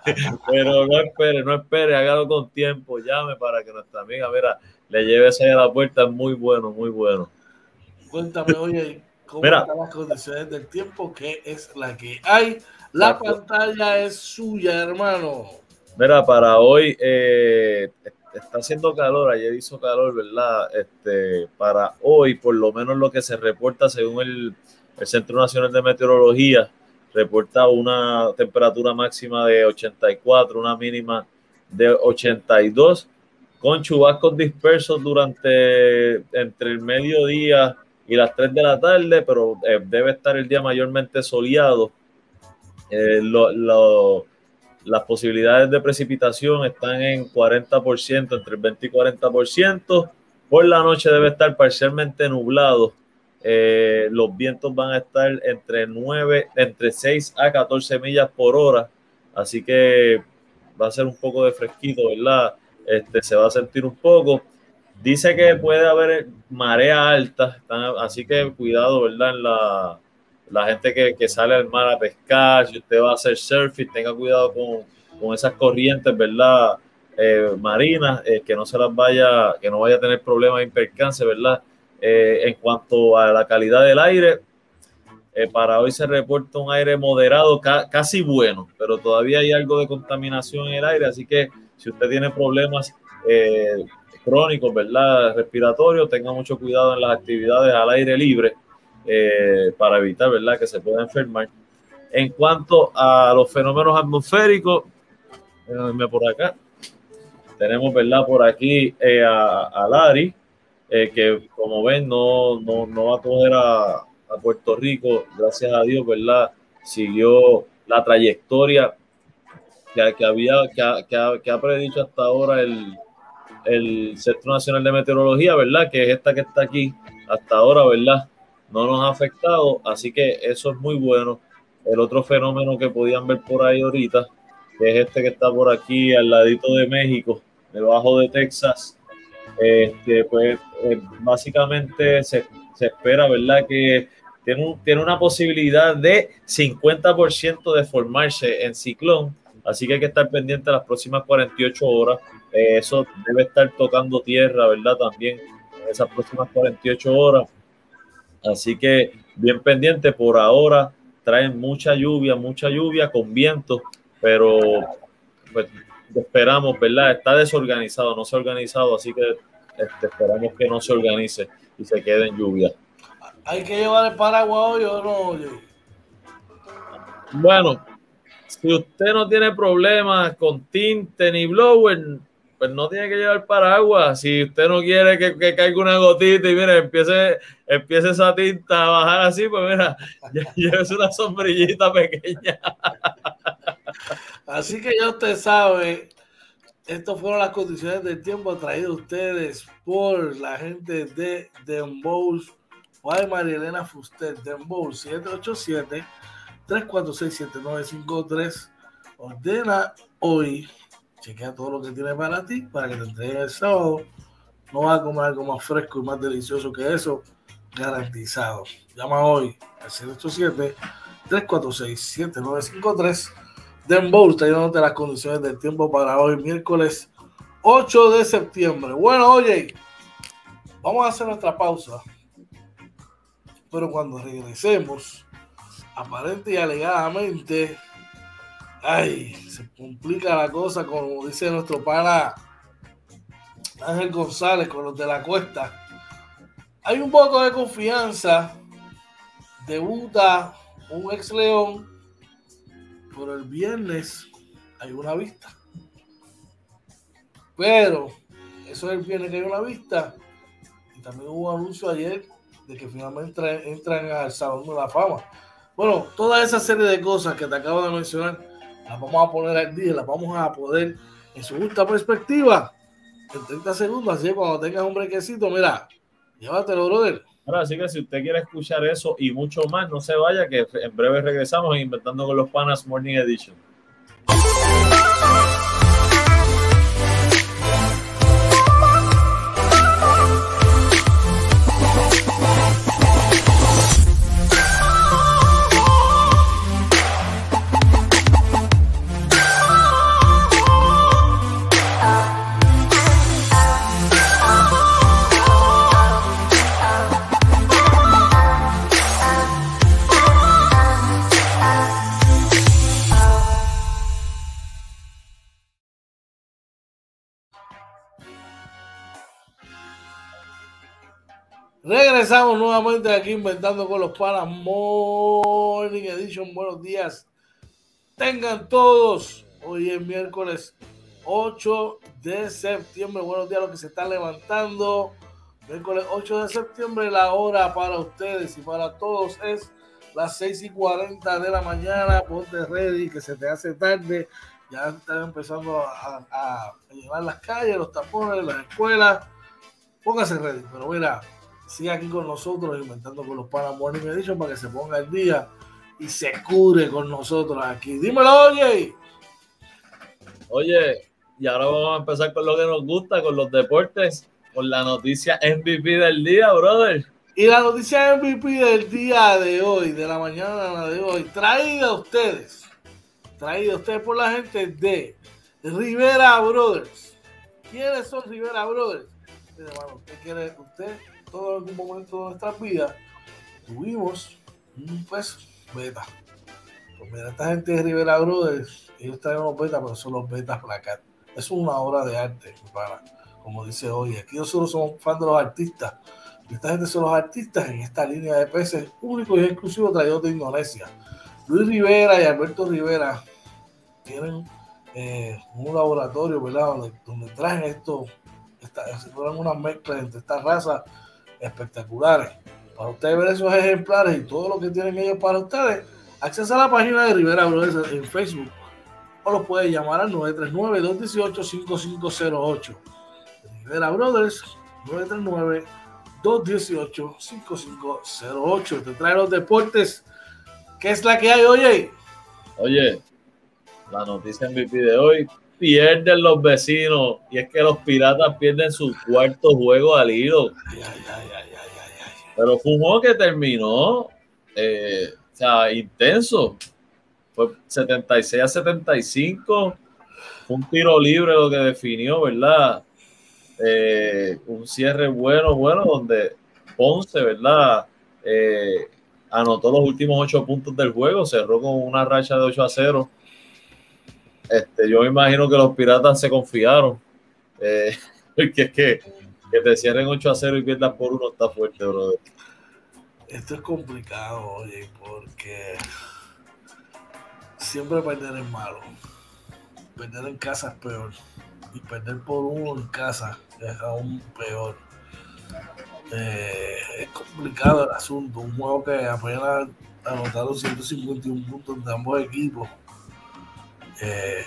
[LAUGHS] Pero no espere, no espere, hágalo con tiempo, llame para que nuestra amiga, mira, le lleve esa a la puerta, es muy bueno, muy bueno. Cuéntame, oye, ¿cómo están las condiciones del tiempo? ¿Qué es la que hay? La pantalla es suya, hermano. Mira, para hoy eh, está haciendo calor, ayer hizo calor, ¿verdad? Este, para hoy, por lo menos lo que se reporta según el, Centro Nacional de Meteorología, reporta una temperatura máxima de 84, una mínima de 82, con chubascos dispersos durante entre el mediodía y las 3 de la tarde, pero eh, debe estar el día mayormente soleado. Eh, lo las posibilidades de precipitación están en 40%, entre el 20 y 40%. Por la noche debe estar parcialmente nublado. Eh, los vientos van a estar entre 9, entre 6 a 14 millas por hora. Así que va a ser un poco de fresquito, ¿verdad? Este, se va a sentir un poco. Dice que puede haber marea alta, así que cuidado, ¿verdad? En la, la gente que, sale al mar a pescar, si usted va a hacer surfing, tenga cuidado con, esas corrientes, ¿verdad? Eh, marinas, eh, que no se las vaya, que no vaya a tener problemas de percance, ¿verdad? Eh, en cuanto a la calidad del aire, para hoy se reporta un aire moderado, casi bueno, pero todavía hay algo de contaminación en el aire, así que si usted tiene problemas crónicos, ¿verdad? Respiratorios, tenga mucho cuidado en las actividades al aire libre eh, para evitar ¿verdad? que se pueda enfermar. En cuanto a los fenómenos atmosféricos, por acá. Tenemos ¿verdad? por aquí eh, a, a, Lari, eh, que como ven no, no, no va a coger a, a, Puerto Rico, gracias a Dios, ¿verdad? Siguió la trayectoria que, que había, que que, ha, que ha predicho hasta ahora el, el Centro Nacional de Meteorología, ¿verdad? Que es esta que está aquí hasta ahora, ¿verdad? no nos ha afectado, así que eso es muy bueno. El otro fenómeno que podían ver por ahí ahorita, que es este que está por aquí al ladito de México, debajo de Texas, este, pues eh, básicamente se, espera, ¿verdad? Que tiene, tiene una posibilidad de 50% de formarse en ciclón, así que hay que estar pendiente las próximas 48 horas. Eh, eso debe estar tocando tierra, ¿verdad? También en esas próximas 48 horas. Así que bien pendiente, por ahora traen mucha lluvia, mucha lluvia con viento, pero pues, esperamos, ¿verdad? Está desorganizado, no se ha organizado, así que este, esperamos que no se organice y se quede en lluvia. ¿Hay que llevar el paraguas hoy o no? Bueno, si usted no tiene problemas con tinte ni blower, pues no tiene que llevar paraguas. Si usted no quiere que, caiga una gotita y mire, empiece, empiece esa tinta a bajar así, pues mira, [LAUGHS] es una sombrillita pequeña. Así que ya usted sabe, estas fueron las condiciones del tiempo traído a ustedes por la gente de Dembow, Juan María Elena Fuster, Dembow 787 346 7953 ordena hoy chequea todo lo que tiene para ti, para que te entreguen el sábado. No vas a comer algo más fresco y más delicioso que eso, garantizado. Llama hoy al 787-346-7953. Dembow está de las condiciones del tiempo para hoy, miércoles 8 de septiembre. Bueno, oye, Vamos a hacer nuestra pausa. Pero cuando regresemos, aparente y alegadamente, ay, se complica la cosa, como dice nuestro pana Ángel González con los de la cuesta. Hay un poco de confianza. Debuta un ex León, pero el viernes hay una vista. Pero eso es el viernes que hay una vista. Y también hubo un anuncio ayer de que finalmente entran al Salón de la Fama. Bueno, toda esa serie de cosas que te acabo de mencionar, las vamos a poner al día, las vamos a poder en su justa perspectiva en 30 segundos. Así que cuando tengas un brequecito, mira, llévatelo, brother. Ahora, así que si usted quiere escuchar eso y mucho más, no se vaya, que en breve regresamos Inventando con los Panas Morning Edition. Regresamos nuevamente aquí inventando con los panas Morning Edition. Buenos días. Tengan todos. Hoy es miércoles 8 de septiembre. Buenos días a los que se están levantando. Miércoles 8 de septiembre. La hora para ustedes y para todos es las 6 y 40 de la mañana. Ponte ready, que se te hace tarde. Ya están empezando a, a llevar las calles, los tapones, las escuelas. Póngase ready. Pero mira, siga aquí con nosotros inventando con los panas Morning Edition para que se ponga el día y se cure con nosotros aquí. Dímelo, oye. Oye, y ahora vamos a empezar con lo que nos gusta, con los deportes, con la noticia MVP del día, brother. Y la noticia MVP del día de hoy, de la mañana de hoy, traída a ustedes, traída a ustedes por la gente de Rivera Brothers. ¿Quiénes son Rivera Brothers? Mira, ¿usted quiere, usted todo en algún momento de nuestras vidas tuvimos un pues beta. Pues mira, esta gente de Rivera Brothers, ellos traen los betas, pero son los betas placat. Es una obra de arte, para, como dice hoy. Aquí nosotros somos fans de los artistas. Esta gente son los artistas en esta línea de peces únicos y exclusivos traídos de Indonesia. Luis Rivera y Alberto Rivera tienen eh, un laboratorio, ¿verdad? Donde, traen esto, esta, se una mezcla entre estas razas espectaculares. Para ustedes ver esos ejemplares y todo lo que tienen ellos para ustedes, accesa a la página de Rivera Brothers en Facebook o los puede llamar al 939-218-5508. Rivera Brothers, 939-218-5508. Te trae los deportes. ¿Qué es la que hay, oye? Oye, la noticia MVP de hoy, pierden los vecinos y es que los piratas pierden su cuarto juego al hilo. Pero fue un juego que terminó, eh, o sea, intenso. Fue 76 a 75. Fue un tiro libre lo que definió, ¿verdad? Eh, un cierre bueno, bueno, donde Ponce, ¿verdad? Eh, anotó los últimos ocho puntos del juego, cerró con una racha de 8 a 0 este, yo me imagino que los piratas se confiaron. Eh, [LAUGHS] que que, que te cierren 8 a 0 y pierdas por uno está fuerte, brother. Esto es complicado, oye, porque siempre perder es malo. Perder en casa es peor. Y perder por uno en casa es aún peor. Eh, es complicado el asunto. Un juego que apenas anotaron 151 puntos de ambos equipos eh,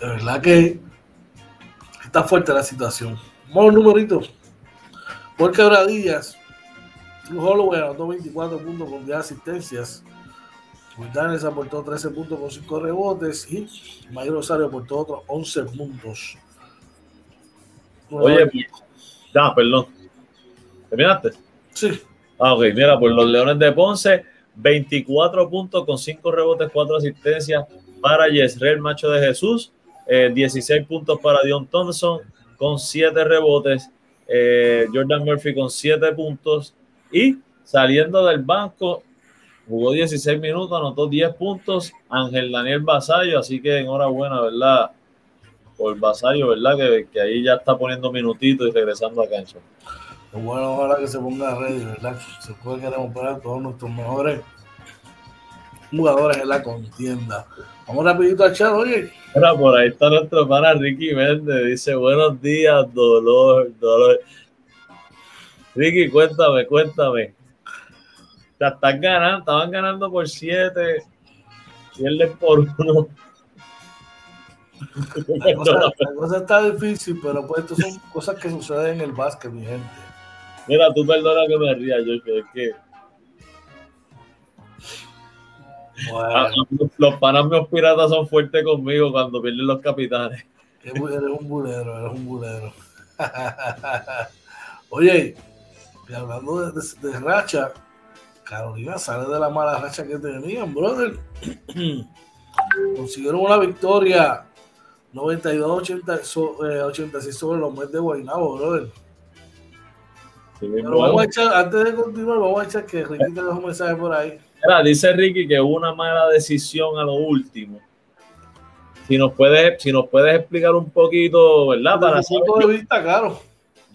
de verdad que está fuerte la situación. Vamos numeritos. Por quebradillas, Holloway anotó 24 puntos con 10 asistencias. Wildanes aportó 13 puntos con 5 rebotes y Mayor Rosario aportó otros 11 puntos. Oye, ya, perdón. ¿Terminaste? Sí. Ah, ok, mira, pues los Leones de Ponce, 24 puntos con 5 rebotes, 4 asistencias, para Yesrel Macho de Jesús, 16 eh, puntos para Dion Thompson con 7 rebotes, eh, Jordan Murphy con 7 puntos y saliendo del banco jugó 16 minutos, anotó 10 puntos Ángel Daniel Basayo, así que enhorabuena, ¿verdad? Por Basayo, ¿verdad? Que, que ahí ya está poniendo minutitos y regresando a cancha. Bueno, ojalá que se ponga ready, ¿verdad? Se puede queremos poner todos nuestros mejores jugadores en la contienda. Vamos rapidito a chat, oye. Mira, por ahí está nuestro pana Ricky Méndez. Dice, buenos días, dolor, dolor. Ricky, cuéntame, cuéntame. Te están ganando, estaban ganando por siete, pierdes por uno. La cosa, la cosa, está difícil, pero pues esto son cosas que suceden en el básquet, mi gente. Mira, tú perdona que me ría, yo es que bueno. Los panas míos piratas son fuertes conmigo cuando pierden los capitanes. Eres un bulero, eres un bulero. [LAUGHS] Oye, y hablando de, de, de, racha, Carolina sale de la mala racha que tenían, brother. [CLEARS THROAT] Consiguieron una victoria 92-86 sobre los Mets de Guaynabo, brother. Sí, Pero vamos a echar, antes de continuar, vamos a echar que Ricky te deja un mensaje por ahí. Mira, dice Ricky que hubo una mala decisión a lo último. Si nos puedes, si nos puedes explicar un poquito, ¿verdad? Para punto de vista, claro.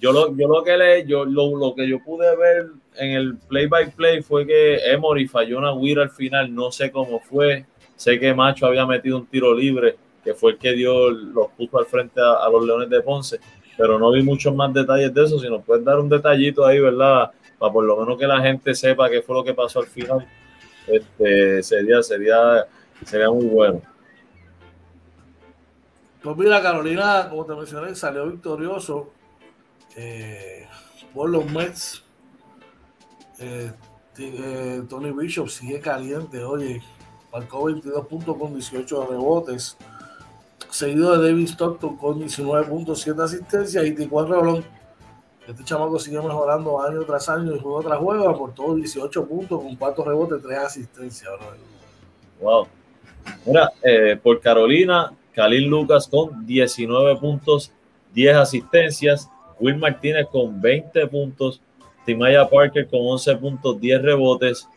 Yo lo, yo lo que le, yo lo, lo, que yo pude ver en el play by play fue que Emory falló una Weir al final, no sé cómo fue. Sé que Macho había metido un tiro libre, que fue el que dio, los puso al frente a, a los Leones de Ponce, pero no vi muchos más detalles de eso. Si nos puedes dar un detallito ahí, ¿verdad? Para por lo menos que la gente sepa qué fue lo que pasó al final este, sería, sería, sería muy bueno. Pues mira, Carolina, como te mencioné, salió victorioso eh, por los Mets. Eh, eh, Tony Bishop sigue caliente, oye, marcó 22 puntos con 18 rebotes, seguido de David Stockton con 19 puntos, 7 asistencias y Tijuana Rolón este chamaco sigue mejorando año tras año y juego tras juego, aportó 18 puntos con 4 rebotes, 3 asistencias. Wow. Mira, eh, por Carolina, Khalil Lucas con 19 puntos, 10 asistencias, Will Martínez con 20 puntos, Timaya Parker con 11 puntos, 10 rebotes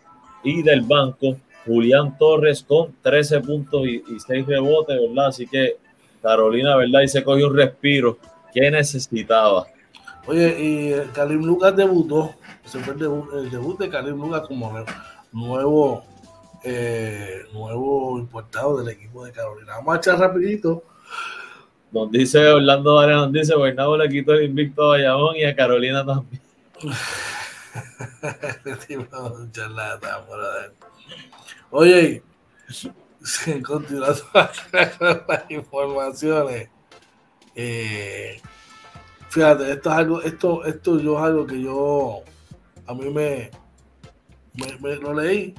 y del banco Julián Torres con 13 puntos y, y 6 rebotes, ¿verdad? Así que Carolina, ¿verdad? Y se cogió un respiro que necesitaba. Oye, y Kalim Lucas debutó, se fue el debut, el debut de Kalim Lucas como nuevo, eh, nuevo importado del equipo de Carolina. Vamos a echar rapidito. Nos dice Orlando Varela, nos dice, Bernardo le quitó el invicto a Bayamón y a Carolina también. [LAUGHS] Oye, [LAUGHS] continuando las [LAUGHS] informaciones, eh, Fíjate, esto es algo, esto, esto yo es algo que yo, a mí me, me, me, lo leí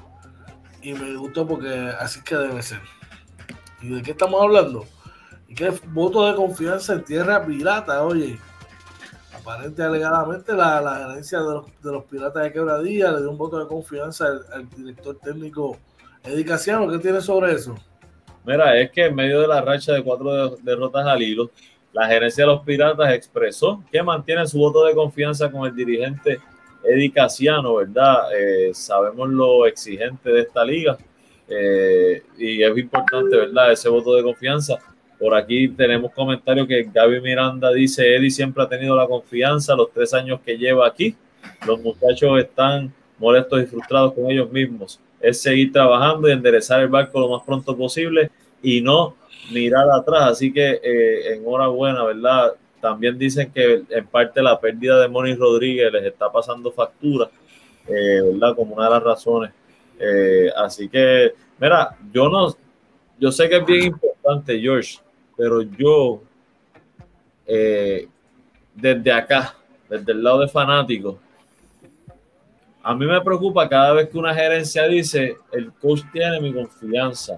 y me gustó porque así que debe ser. ¿Y de qué estamos hablando? Y que voto de confianza en tierra pirata, oye. Aparente alegadamente la, la gerencia de los, de los, piratas de quebradilla le dio un voto de confianza al, al director técnico Edicaciano. ¿Qué tiene sobre eso? Mira, es que en medio de la racha de cuatro derrotas al hilo, la gerencia de los Piratas expresó que mantiene su voto de confianza con el dirigente Eddie Casiano, ¿verdad? Eh, sabemos lo exigente de esta liga eh, y es importante, ¿verdad? Ese voto de confianza. Por aquí tenemos comentarios que Gaby Miranda dice, Eddie siempre ha tenido la confianza los tres años que lleva aquí. Los muchachos están molestos y frustrados con ellos mismos. Es seguir trabajando y enderezar el barco lo más pronto posible y no mirar atrás. Así que eh, enhorabuena, ¿verdad? También dicen que en parte la pérdida de Moni Rodríguez les está pasando factura, eh, ¿verdad? Como una de las razones. Eh, así que, mira, yo no, yo sé que es bien importante, George, pero yo, eh, desde acá, desde el lado de fanáticos, a mí me preocupa cada vez que una gerencia dice, el coach tiene mi confianza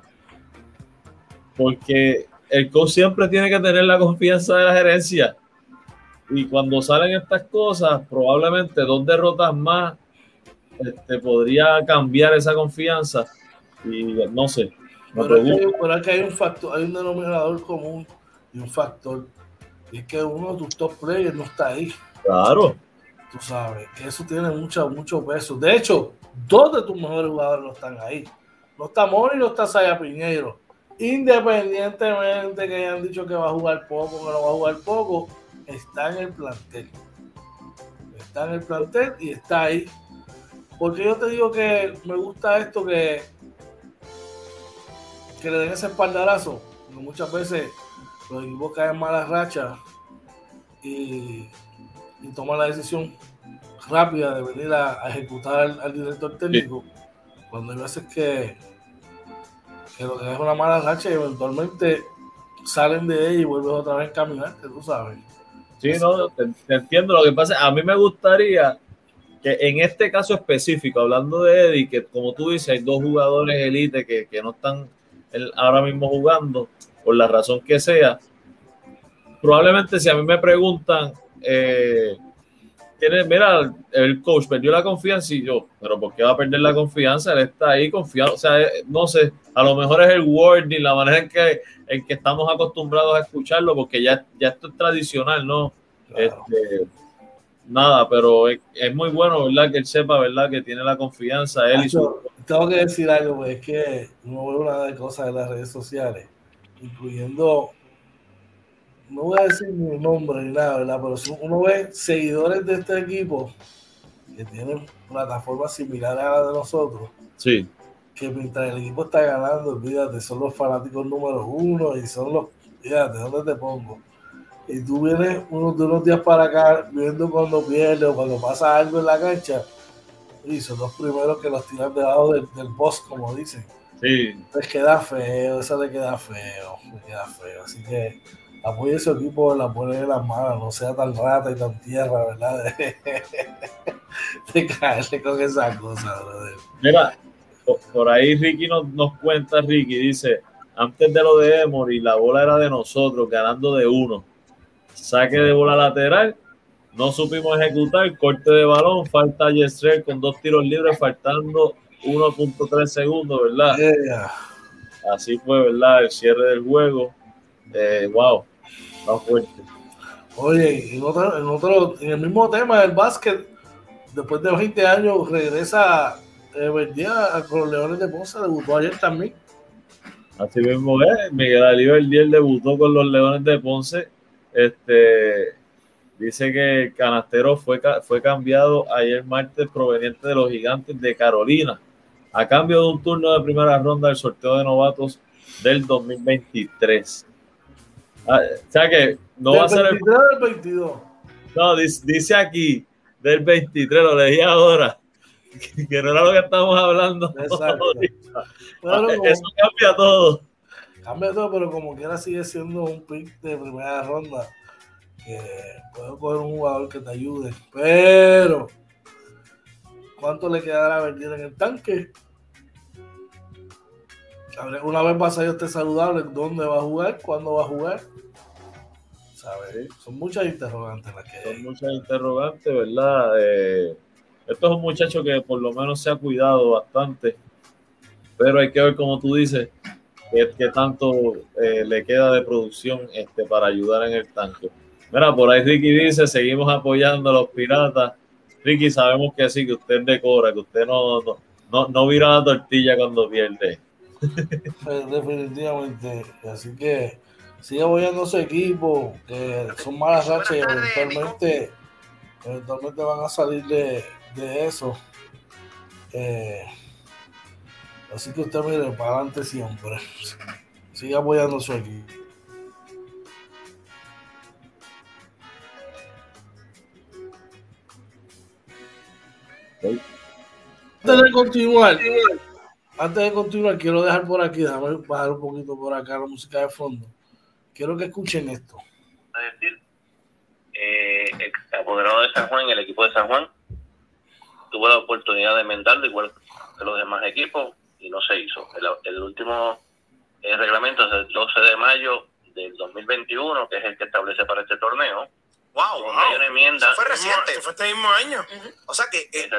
porque el coach siempre tiene que tener la confianza de la gerencia. Y cuando salen estas cosas, probablemente dos derrotas más este, podría cambiar esa confianza. Y no sé. Pero es, que, pero es, que, hay un factor, hay un denominador común y un factor. Y es que uno de tus top players no está ahí. Claro. Tú sabes, que eso tiene mucho, mucho peso. De hecho, dos de tus mejores jugadores no están ahí. No está Mori, no está Saya Piñero. Independientemente que hayan dicho que va a jugar poco, que no va a jugar poco, está en el plantel. Está en el plantel y está ahí. Porque yo te digo que me gusta esto que, que le den ese espaldarazo. Porque muchas veces los equipos caen malas rachas y, y toman la decisión rápida de venir a, ejecutar al, director técnico. Cuando hay veces que, que lo que es una mala racha y eventualmente salen de ella y vuelven otra vez a caminar, tú sabes. Sí, no, te, entiendo. Lo que pasa, a mí me gustaría que en este caso específico, hablando de Eddie, que como tú dices, hay dos jugadores elite que, que no están ahora mismo jugando, por la razón que sea, probablemente si a mí me preguntan, eh, tiene, mira, el coach perdió la confianza y yo, pero ¿por qué va a perder la confianza? Él está ahí confiado, o sea, eh, no sé, a lo mejor es el wording, la manera en que, en que estamos acostumbrados a escucharlo, porque ya, ya esto es tradicional, ¿no? Este, nada, pero es, muy bueno, ¿verdad? Que él sepa, ¿verdad? Que tiene la confianza, él y su... Tengo que decir algo, pues es que no veo una de cosas en las redes sociales, incluyendo no voy a decir mi nombre ni nada, ¿verdad? Pero si uno ve seguidores de este equipo que tienen plataformas similares a la de nosotros, sí. que mientras el equipo está ganando, olvídate, son los fanáticos número uno y son los, fíjate, ¿dónde te pongo? Y tú vienes unos, de unos días para acá viendo cuando pierde o cuando pasa algo en la cancha, y son los primeros que los tiran debajo del, del post, como dicen. Sí. Les queda feo, eso le queda feo, le queda feo. Así que apoye su equipo, la pone en las manos, no sea tan rata y tan tierra, ¿verdad? [LAUGHS] De, caerle con esa cosa, brother. Mira, por ahí Ricky nos, nos cuenta, Ricky, dice, antes de lo de Emory, la bola era de nosotros, ganando de uno. Saque de bola lateral, no supimos ejecutar, corte de balón, falta Yesrel con dos tiros libres, faltando 1.3 segundos, ¿verdad? Así fue, ¿verdad? El cierre del juego. Eh, wow, Oye, en, otro, en, el mismo tema del básquet, después de 20 años regresa eh, con los Leones de Ponce, debutó ayer también. Así mismo es, Miguel Alí Diel debutó con los Leones de Ponce. Este dice que el canastero fue, fue cambiado ayer martes proveniente de los gigantes de Carolina, a cambio de un turno de primera ronda del sorteo de novatos del 2023. Ah, o sea que no va a ser el. del 22. No, dice, aquí del 23, lo leí ahora. [LAUGHS] Que no era lo que estamos hablando. Eso cambia todo. Cambia todo, pero como quiera sigue siendo un pick de primera ronda. Que puedo coger un jugador que te ayude. Pero, ¿cuánto le quedará a vender en el tanque? Una vez pasa yo esté saludable, ¿dónde va a jugar? ¿Cuándo va a jugar? Son muchas interrogantes las que Son muchas interrogantes, ¿verdad? Eh, esto es un muchacho que por lo menos se ha cuidado bastante, pero hay que ver, como tú dices, qué, tanto eh, le queda de producción este, para ayudar en el tanque. Mira, por ahí Ricky dice, seguimos apoyando a los piratas. Ricky, sabemos que sí, que usted decora, que usted no, no, no, vira la tortilla cuando pierde. Pues, definitivamente. Así que sigue apoyando a su equipo, que son malas rachas y eventualmente, eventualmente van a salir de, eso. Eh, así que usted mire, para adelante siempre. Sigue apoyando a su equipo. Antes de continuar, antes de continuar, quiero dejar por aquí, déjame bajar un poquito por acá la música de fondo. Quiero que escuchen esto. Es decir, eh, el apoderado de San Juan, el equipo de San Juan, tuvo la oportunidad de enmendarlo igual que los demás equipos y no se hizo. El, último eh, reglamento es el 12 de mayo del 2021, que es el que establece para este torneo. Wow, wow. Una enmienda. fue reciente, fue este mismo año. O sea que. Eh,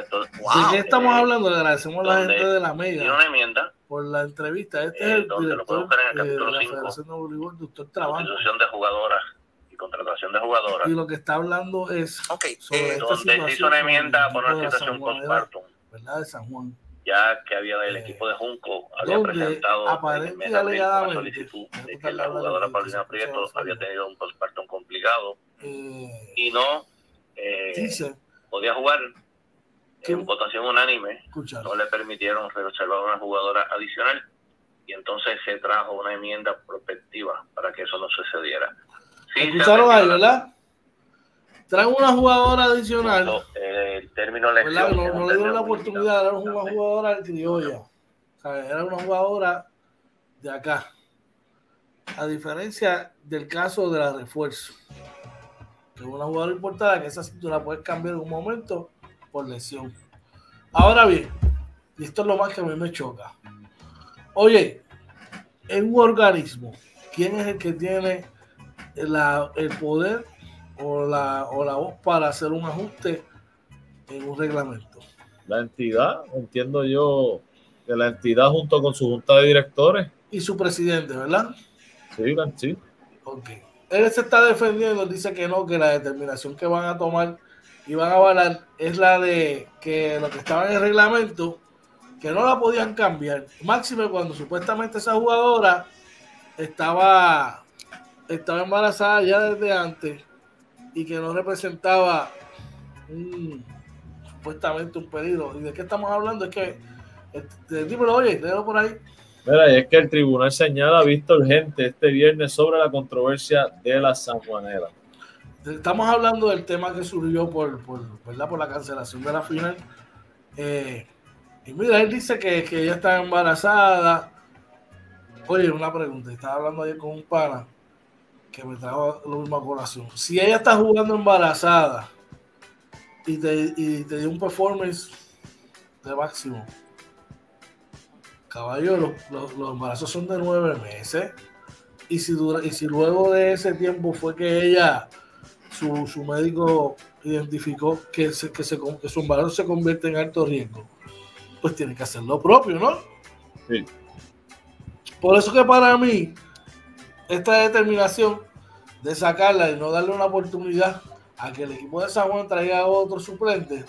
wow. ¿De qué estamos hablando? Le agradecemos a la gente de la Mega. Tiene una enmienda. Por la entrevista. Este es el director eh, de la Federación de Voleibol, doctor Trabajo. de jugadoras y contratación de jugadoras. Y lo que está hablando es okay, sobre eh, donde se hizo una enmienda por una situación postpartum. ¿Verdad? De San Juan. Ya que había el equipo de Junco había presentado una solicitud de que la jugadora Paulina Prieto había tenido un postpartum complicado eh, y no eh, podía jugar en votación unánime. No le permitieron reservar una jugadora adicional y entonces se trajo una enmienda prospectiva para que eso no sucediera. Sí, Escucharon ahí, ¿verdad? Traen una jugadora adicional. No, el término lesión, no, no le dieron la oportunidad, era una jugadora criolla. O sea, era una jugadora de acá. A diferencia del caso de la refuerzo. Que es una jugadora importante que esa cintura puede cambiar en un momento por lesión. Ahora bien, y esto es lo más que a mí me choca. Oye, en un organismo, ¿quién es el que tiene el poder o la, o la voz para hacer un ajuste en un reglamento? La entidad, entiendo yo, que la entidad junto con su junta de directores. Y su presidente, ¿verdad? Sí, sí. Ok. Él se está defendiendo, dice que no, que la determinación que van a tomar y van a avalar es la de que lo que estaba en el reglamento que no la podían cambiar. Máximo cuando supuestamente esa jugadora estaba, estaba embarazada ya desde antes y que no representaba supuestamente un peligro. ¿Y de qué estamos hablando? Es que, este, dímelo, oye, léelo por ahí. Mira, y es que el tribunal señala a Víctor Gente este viernes sobre la controversia de la San Juanera. Estamos hablando del tema que surgió por, por, ¿verdad? por la cancelación de la final. Eh, y mira, él dice que, que ella está embarazada. Oye, una pregunta. Estaba hablando ayer con un pana que me trajo lo mismo a colación. Si ella está jugando embarazada y te, y te dio un performance de máximo, caballo, los, los, embarazos son de nueve meses. Y si, dura, y si luego de ese tiempo fue que ella, su, su médico identificó que, se, que, se, que su embarazo se convierte en alto riesgo pues tiene que hacer lo propio, ¿no? Sí. Por eso que para mí, esta determinación de sacarla y no darle una oportunidad a que el equipo de San Juan traiga a otro suplente,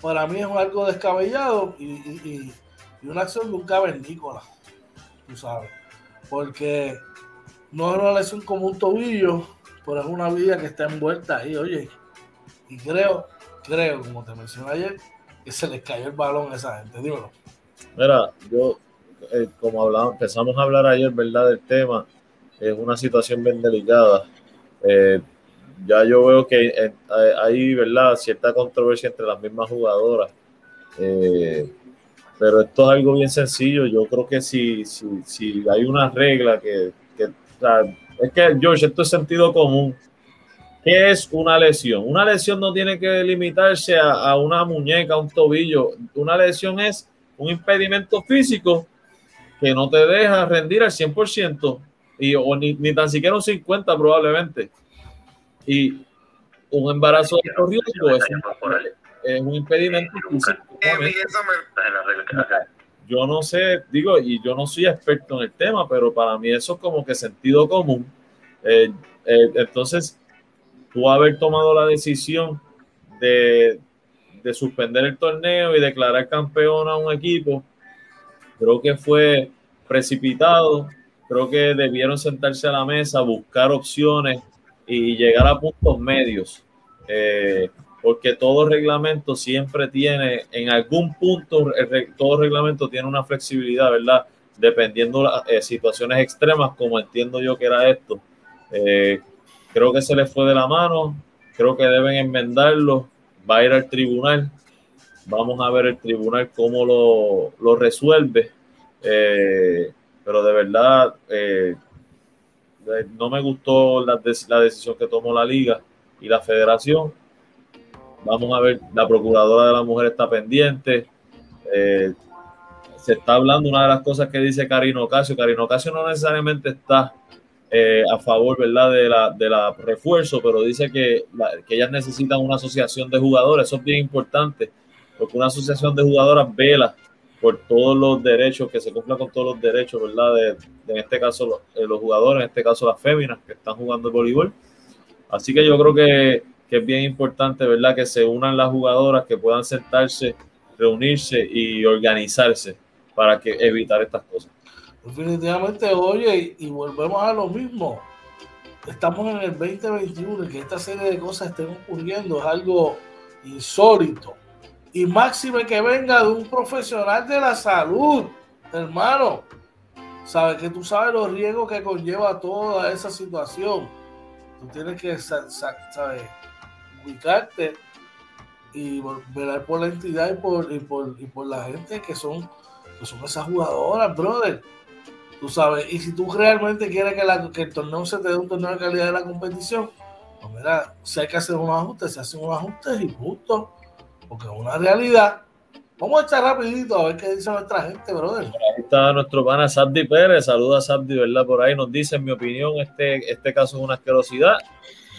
para mí es algo descabellado y, una acción de un cavernícola, tú sabes. Porque no es una lesión como un tobillo, pero es una vida que está envuelta ahí, oye. Y creo, creo, como te mencioné ayer, que se les cayó el balón a esa gente. Dímelo. Mira, yo, eh, como hablamos, empezamos a hablar ayer, ¿verdad? Del tema, es una situación bien delicada. Eh, ya yo veo que eh, hay, ¿verdad? Cierta controversia entre las mismas jugadoras. pero esto es algo bien sencillo. Yo creo que si, si, si hay una regla que, que es que, George, esto es sentido común. ¿Qué es una lesión? Una lesión no tiene que limitarse a, una muñeca, a un tobillo. Una lesión es un impedimento físico que no te deja rendir al 100% y, o ni, ni tan siquiera un 50% probablemente. Y un embarazo de riesgo es es un impedimento físico. Yo no sé, digo, y yo no soy experto en el tema, pero para mí eso es como que sentido común. Eh, eh, entonces, tú haber tomado la decisión de, suspender el torneo y declarar campeón a un equipo, creo que fue precipitado, creo que debieron sentarse a la mesa, buscar opciones y llegar a puntos medios, eh, porque todo reglamento siempre tiene, en algún punto, todo reglamento tiene una flexibilidad, ¿verdad? Dependiendo de las eh, situaciones extremas, como entiendo yo que era esto. Eh, Creo que se le fue de la mano, creo que deben enmendarlo, va a ir al tribunal, vamos a ver el tribunal cómo lo, resuelve, eh, pero de verdad eh, no me gustó la, la decisión que tomó la liga y la federación. Vamos a ver, la procuradora de la mujer está pendiente. Eh, se está hablando una de las cosas que dice Karino Casio. Karino Casio no necesariamente está a favor ¿verdad? De, la, de la refuerzo, pero dice que, que ellas necesitan una asociación de jugadores. Eso es bien importante, porque una asociación de jugadoras vela por todos los derechos, que se cumpla con todos los derechos, ¿verdad? De, en este caso los, eh, los, jugadores, en este caso las féminas que están jugando el voleibol. Así que yo creo que, que, es bien importante, ¿verdad? Que se unan las jugadoras, que puedan sentarse, reunirse y organizarse para que evitar estas cosas. Definitivamente, oye, y, volvemos a lo mismo. Estamos en el 2021 y que esta serie de cosas estén ocurriendo es algo insólito y máxime que venga de un profesional de la salud, hermano. Sabes que tú sabes los riesgos que conlleva toda esa situación. Tú tienes que, sabes, ubicarte y velar por la entidad y por, y por, y por la gente que son, que son esas jugadoras, brother. Tú sabes, y si tú realmente quieres que, la, que el torneo se te dé un torneo de calidad de la competición, pues mira, si hay que hacer unos ajustes, se hacen unos ajustes y justo porque es una realidad. Vamos a echar rapidito a ver qué dice nuestra gente, brother. Ahí está nuestro pana Sabdi Pérez. Saluda a Sabdi, ¿verdad? Por ahí nos dice, en mi opinión, este, este caso es una asquerosidad,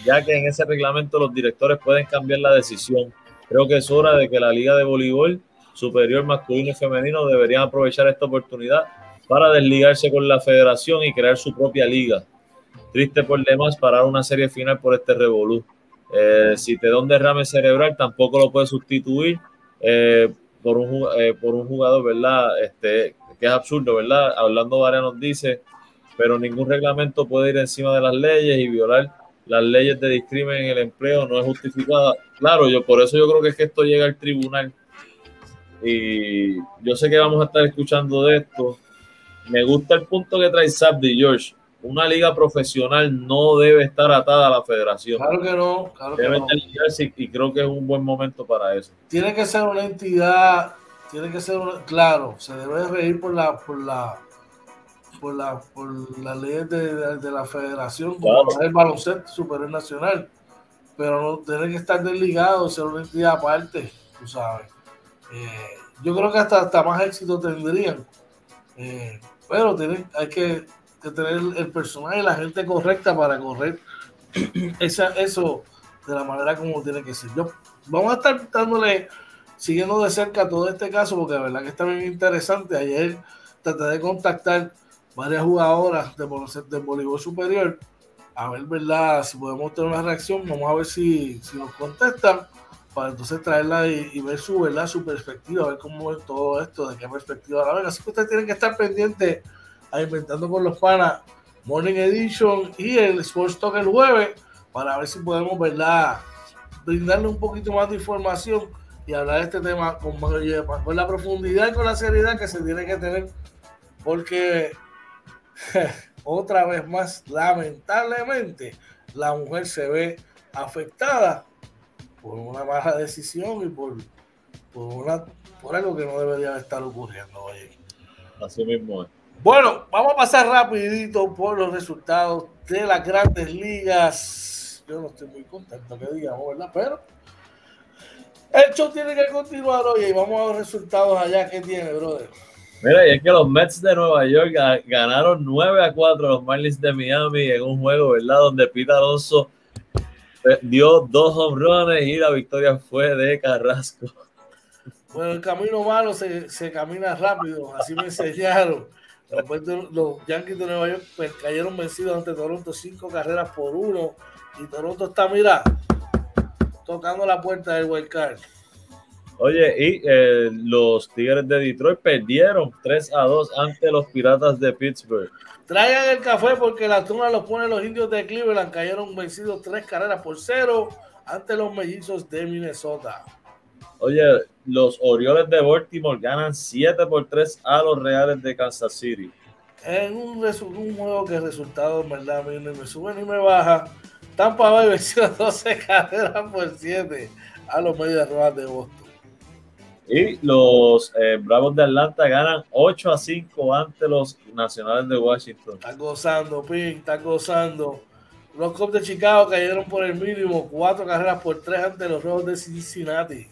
ya que en ese reglamento los directores pueden cambiar la decisión. Creo que es hora de que la Liga de Voleibol Superior Masculino y Femenino deberían aprovechar esta oportunidad para desligarse con la federación y crear su propia liga. Triste por demás parar una serie final por este revolú. Eh, si te da un derrame cerebral, tampoco lo puedes sustituir eh, por, un, eh, por un jugador, ¿verdad? Este, que es absurdo, ¿verdad? Hablando Varea nos dice, pero ningún reglamento puede ir encima de las leyes y violar las leyes de discrimen en el empleo no es justificada. Claro, yo por eso yo creo que es que esto llega al tribunal y yo sé que vamos a estar escuchando de esto. Me gusta el punto que trae Sabdi George una liga profesional no debe estar atada a la federación. Claro que no, claro debe que no. y creo que es un buen momento para eso. Tiene que ser una entidad, tiene que ser claro, se debe reír por la por la por la por las leyes de, de, la federación como el baloncesto superior nacional, pero no tiene que estar desligado, ser una entidad aparte, tú sabes. Eh, yo creo que hasta, hasta más éxito tendrían. Eh, pero tiene, hay que que tener el personaje y la gente correcta para correr [CLEARS THROAT] esa, eso de la manera como tiene que ser. Yo, vamos a estar dándole, siguiendo de cerca todo este caso, porque la verdad que está bien interesante. Ayer traté de contactar varias jugadoras de, del voleibol superior, a ver, ¿verdad? Si podemos tener una reacción, vamos a ver si, si nos contestan, para entonces traerla y, ver su, ¿verdad? su perspectiva, ver cómo es todo esto, de qué perspectiva la ven. Así que ustedes tienen que estar pendientes a Inventando con los Panas Morning Edition y el Sports Talk el jueves para ver si podemos, ¿verdad? Brindarle un poquito más de información y hablar de este tema con, con la profundidad y con la seriedad que se tiene que tener porque [LAUGHS] otra vez más, lamentablemente, la mujer se ve afectada por una mala decisión y por, por, una, por algo que no debería estar ocurriendo. Oye. Así mismo es. Bueno, vamos a pasar rapidito por los resultados de las grandes ligas. Yo no estoy muy contento que digamos, ¿verdad? Pero el show tiene que continuar hoy y vamos a los resultados allá que tiene, brother. Mira, y es que los Mets de Nueva York ganaron 9 a 4 a los Marlins de Miami en un juego, ¿verdad? Donde Pete Alonso eh, dio dos home runs y la victoria fue de Carrasco. Bueno, el camino malo se, se camina rápido, así me enseñaron. Los Yankees de Nueva York pues, cayeron vencidos ante Toronto cinco carreras por uno. Y Toronto está, mira, tocando la puerta del wild card. Oye, y eh, los Tigres de Detroit perdieron 3 a 2 ante los Piratas de Pittsburgh. Traigan el café porque la tuna los pone los indios de Cleveland. Cayeron vencidos tres carreras por cero ante los mellizos de Minnesota. Oye, los Orioles de Baltimore ganan 7 por 3 a los Reales de Kansas City. En un, un juego que el resultado, verdad, ni me sube ni me baja. Tampa Bay [LAUGHS] venció 12 carreras por 7 a los Medias Rojas de Boston. Y los eh, Bravos de Atlanta ganan 8 a 5 ante los Nacionales de Washington. Está gozando, Pink, está gozando. Los Cubs de Chicago cayeron por el mínimo 4 carreras por 3 ante los Rojos de Cincinnati.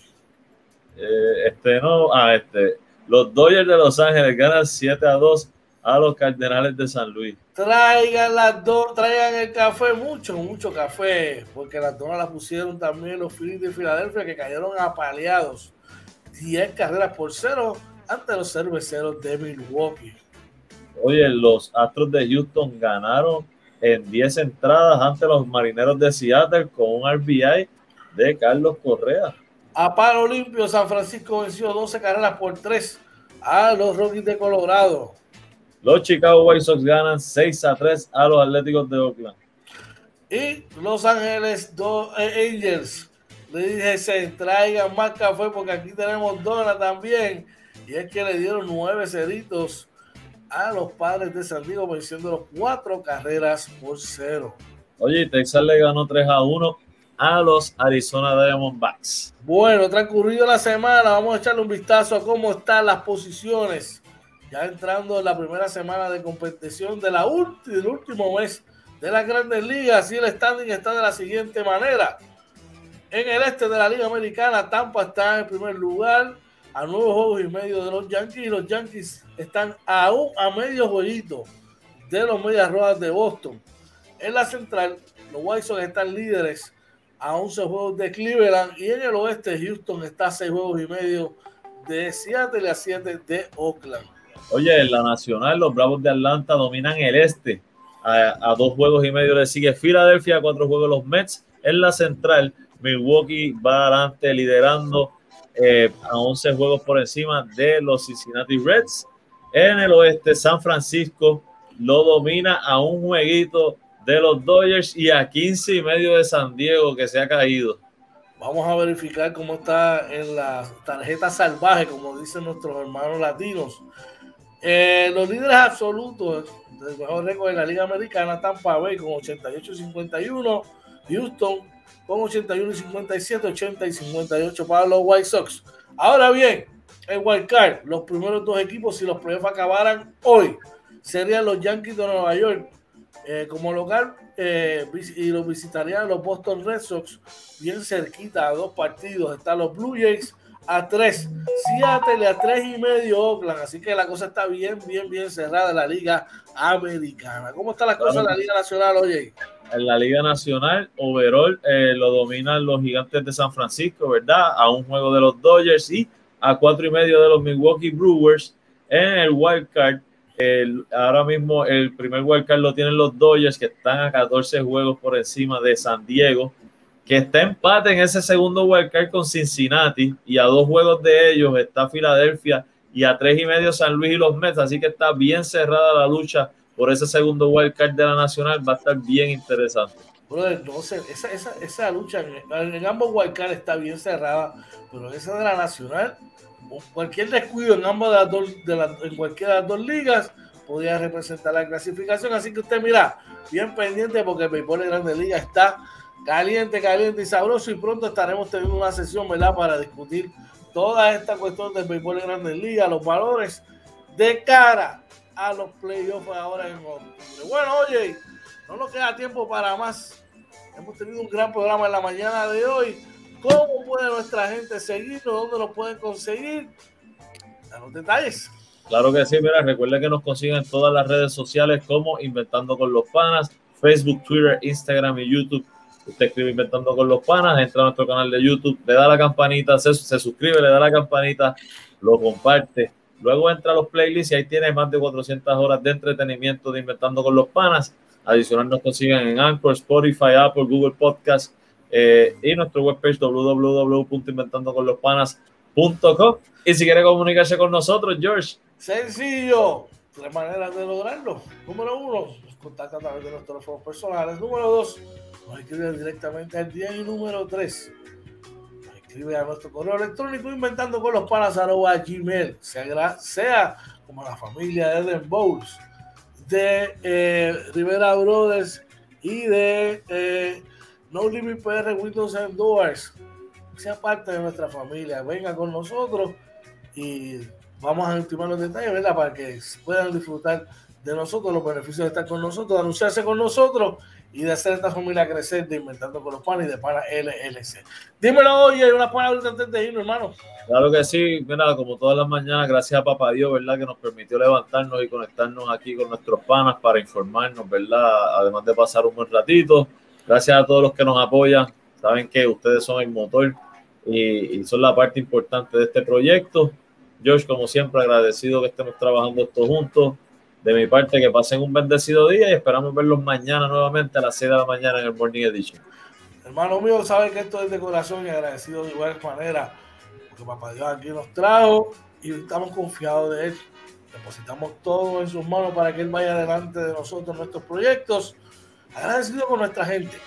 Eh, este no, ah, este, los Dodgers de Los Ángeles ganan 7 a 2 a los Cardenales de San Luis. Traigan las dos, traigan el café, mucho, mucho café, porque las donas las pusieron también los Phillies de Filadelfia que cayeron apaleados. 10 carreras por cero ante los cerveceros de Milwaukee. Oye, los Astros de Houston ganaron en 10 entradas ante los Marineros de Seattle con un RBI de Carlos Correa. A palo limpio, San Francisco venció 12 carreras por 3 a los Rockies de Colorado. Los Chicago White Sox ganan 6 a 3 a los Atléticos de Oakland. Y Los Ángeles eh, Angels le dije se traigan más café porque aquí tenemos dona también. Y es que le dieron nueve ceritos a los padres de San Diego venciendo los cuatro carreras por cero. Oye, Texas le ganó 3 a 1 a los Arizona Diamondbacks. Bueno, transcurrido la semana, vamos a echarle un vistazo a cómo están las posiciones. Ya entrando en la primera semana de competición del último mes de las grandes ligas. Y el standing está de la siguiente manera. En el este de la Liga Americana, Tampa está en primer lugar a nueve juegos y medio de los Yankees. Los Yankees están aún a medio jueguito de los Medias Rojas de Boston. En la central, los White Sox están líderes a 11 juegos de Cleveland y en el oeste Houston está a 6 juegos y medio de Seattle a 7 de Oakland. Oye, en la nacional los Bravos de Atlanta dominan el este. A, a dos juegos y medio le sigue Filadelfia, a cuatro juegos los Mets. En la central, Milwaukee va adelante liderando eh, a 11 juegos por encima de los Cincinnati Reds. En el oeste, San Francisco lo domina a un jueguito de los Dodgers y a 15 y medio de San Diego que se ha caído. Vamos a verificar cómo está en la tarjeta salvaje, como dicen nuestros hermanos latinos. Eh, los líderes absolutos del mejor récord de la Liga Americana, Tampa Bay con 88-51, Houston con 81 y 57, 80 y 58 para los White Sox. Ahora bien, en Wild Card, los primeros dos equipos, si los playoffs acabaran hoy, serían los Yankees de Nueva York eh, como local eh, y los visitarían los Boston Red Sox bien cerquita a dos partidos. Están los Blue Jays a tres, Seattle a tres y medio Oakland. Así que la cosa está bien, bien, bien cerrada en la Liga Americana. ¿Cómo está la cosa en la Liga Nacional, oye? En la Liga Nacional, overall eh, lo dominan los gigantes de San Francisco, ¿verdad? A un juego de los Dodgers y a cuatro y medio de los Milwaukee Brewers. En el wild card, el, ahora mismo el primer wild card lo tienen los Dodgers, que están a 14 juegos por encima de San Diego que está empate en ese segundo wildcard con Cincinnati y a dos juegos de ellos está Filadelfia y a tres y medio San Luis y los Mets, así que está bien cerrada la lucha por ese segundo wildcard de la Nacional, va a estar bien interesante. no sé, esa, esa, esa lucha en, en ambos wildcards está bien cerrada, pero esa de la Nacional, cualquier descuido en ambas de las dos, de la, en cualquiera de las dos ligas podría representar la clasificación, así que usted mira, bien pendiente porque el béisbol de Grande Liga está caliente, caliente y sabroso. Y pronto estaremos teniendo una sesión, ¿verdad? Para discutir toda esta cuestión del béisbol de Grandes Ligas, los valores de cara a los playoffs ahora en octubre. Bueno, oye, no nos queda tiempo para más. Hemos tenido un gran programa en la mañana de hoy. ¿Cómo puede nuestra gente seguirnos? ¿Dónde nos pueden conseguir? A los detalles. Claro que sí, mira, recuerden que nos consiguen en todas las redes sociales como Inventando con los Panas, Facebook, Twitter, Instagram y YouTube Usted escribe Inventando con los Panas, entra a nuestro canal de YouTube, le da la campanita, se, suscribe, le da la campanita, lo comparte. Luego entra a los playlists y ahí tiene más de 400 horas de entretenimiento de Inventando con los Panas. Adicional nos consiguen en Anchor, Spotify, Apple, Google Podcast eh, y nuestro webpage www.inventandoconlospanas.com. Y si quiere comunicarse con nosotros, George. Sencillo. Tres maneras de lograrlo. Número uno, contacta a través de nuestros teléfonos personales. Número dos, nos escribe directamente al día y número 3. Nos escribe a nuestro correo electrónico inventando con los panas gmail, sea, sea como la familia de Eden Bowles, de eh, Rivera Brothers y de eh, No Limit PR Windows and Doors. Sea parte de nuestra familia, venga con nosotros y vamos a ultimar los detalles, ¿verdad? Para que puedan disfrutar de nosotros, los beneficios de estar con nosotros, de anunciarse con nosotros y de hacer esta familia crecer de Inventando con los Panes y de Pana LLC. Dímelo, oye, una palabra antes de irnos, hermano. Claro que sí, mira, como todas las mañanas, gracias a Papá Dios, ¿verdad? Que nos permitió levantarnos y conectarnos aquí con nuestros panas para informarnos, ¿verdad? Además de pasar un buen ratito. Gracias a todos los que nos apoyan. Saben que ustedes son el motor y, y son la parte importante de este proyecto. George, como siempre, agradecido que estemos trabajando esto juntos. De mi parte, que pasen un bendecido día y esperamos verlos mañana nuevamente a las 6 de la mañana en el Morning Edition. Hermano mío, sabe que esto es de corazón y agradecido de igual manera, porque Papá Dios aquí nos trajo y estamos confiados de Él. Depositamos todo en sus manos para que Él vaya adelante de nosotros, nuestros proyectos. Agradecido con nuestra gente,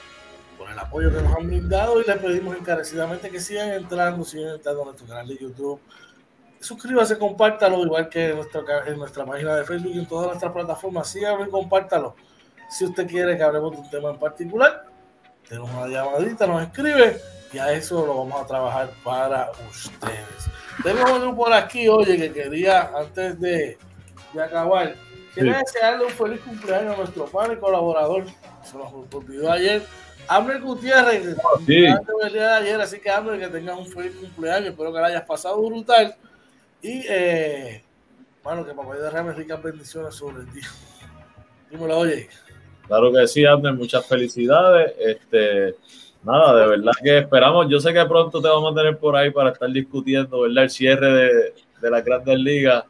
por el apoyo que nos han brindado y le pedimos encarecidamente que sigan entrando, sigan entrando a nuestro canal de YouTube. Suscríbase, compártalo, igual que en nuestra, en nuestra página de Facebook y en todas nuestras plataformas. Síganlo y compártalo. Si usted quiere que hablemos de un tema en particular, tenemos una llamadita, nos escribe y a eso lo vamos a trabajar para ustedes. Tengo uno por aquí, oye, que quería, antes de, de acabar, quería desearle un feliz cumpleaños a nuestro padre y colaborador. Se nos olvidó ayer. Amber Gutiérrez, sí. el día de ayer, así que Amber, que tengas un feliz cumpleaños, espero que la hayas pasado brutal. Y, eh, bueno, que papá derrame ricas bendiciones sobre ti. Dímelo, oye. Claro que sí, Abner, muchas felicidades. Este, nada, de verdad que esperamos. Yo sé que pronto te vamos a tener por ahí para estar discutiendo, ¿verdad? El cierre de, de las grandes ligas.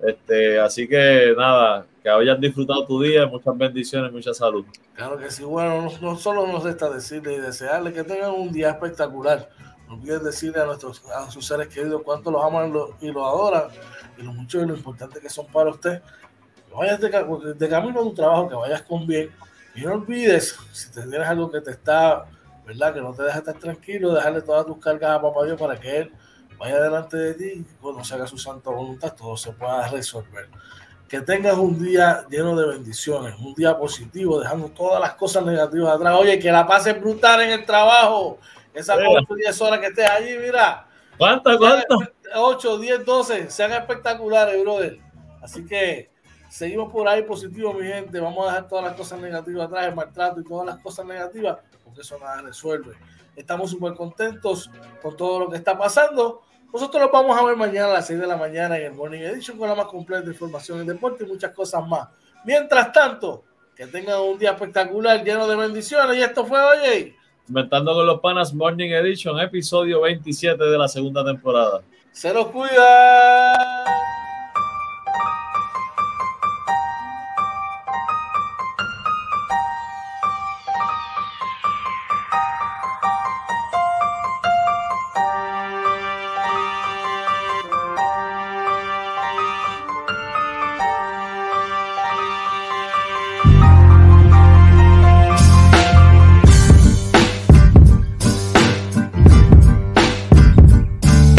Este, así que nada, que hayas disfrutado tu día, muchas bendiciones, mucha salud. Claro que sí, bueno, no, no solo nos resta decirle y desearle que tengan un día espectacular. No olviden decirle a nuestros a sus seres queridos cuánto los aman y los adoran y lo mucho y lo importante que son para usted. Que vayas de, de camino a tu trabajo, que vayas con bien y no olvides, si te tienes algo que te está, ¿verdad? Que no te deja estar tranquilo, dejarle todas tus cargas a Papá Dios para que Él vaya delante de ti y cuando se haga su santa voluntad todo se pueda resolver. Que tengas un día lleno de bendiciones, un día positivo, dejando todas las cosas negativas atrás. Oye, que la pases brutal en el trabajo. Esas 8 o 10 horas que estés allí, mira. ¿Cuántas, cuántas? 8, 10, 12, sean espectaculares, brother. Así que seguimos por ahí positivos, mi gente. Vamos a dejar todas las cosas negativas atrás, el maltrato y todas las cosas negativas, porque eso nada resuelve. Estamos súper contentos con todo lo que está pasando. Nosotros los vamos a ver mañana a las 6 de la mañana en el Morning Edition con la más completa información en deporte y muchas cosas más. Mientras tanto, que tengan un día espectacular, lleno de bendiciones. Y esto fue, oye. Inventando con los Panas Morning Edition, episodio 27 de la segunda temporada. Se los cuida.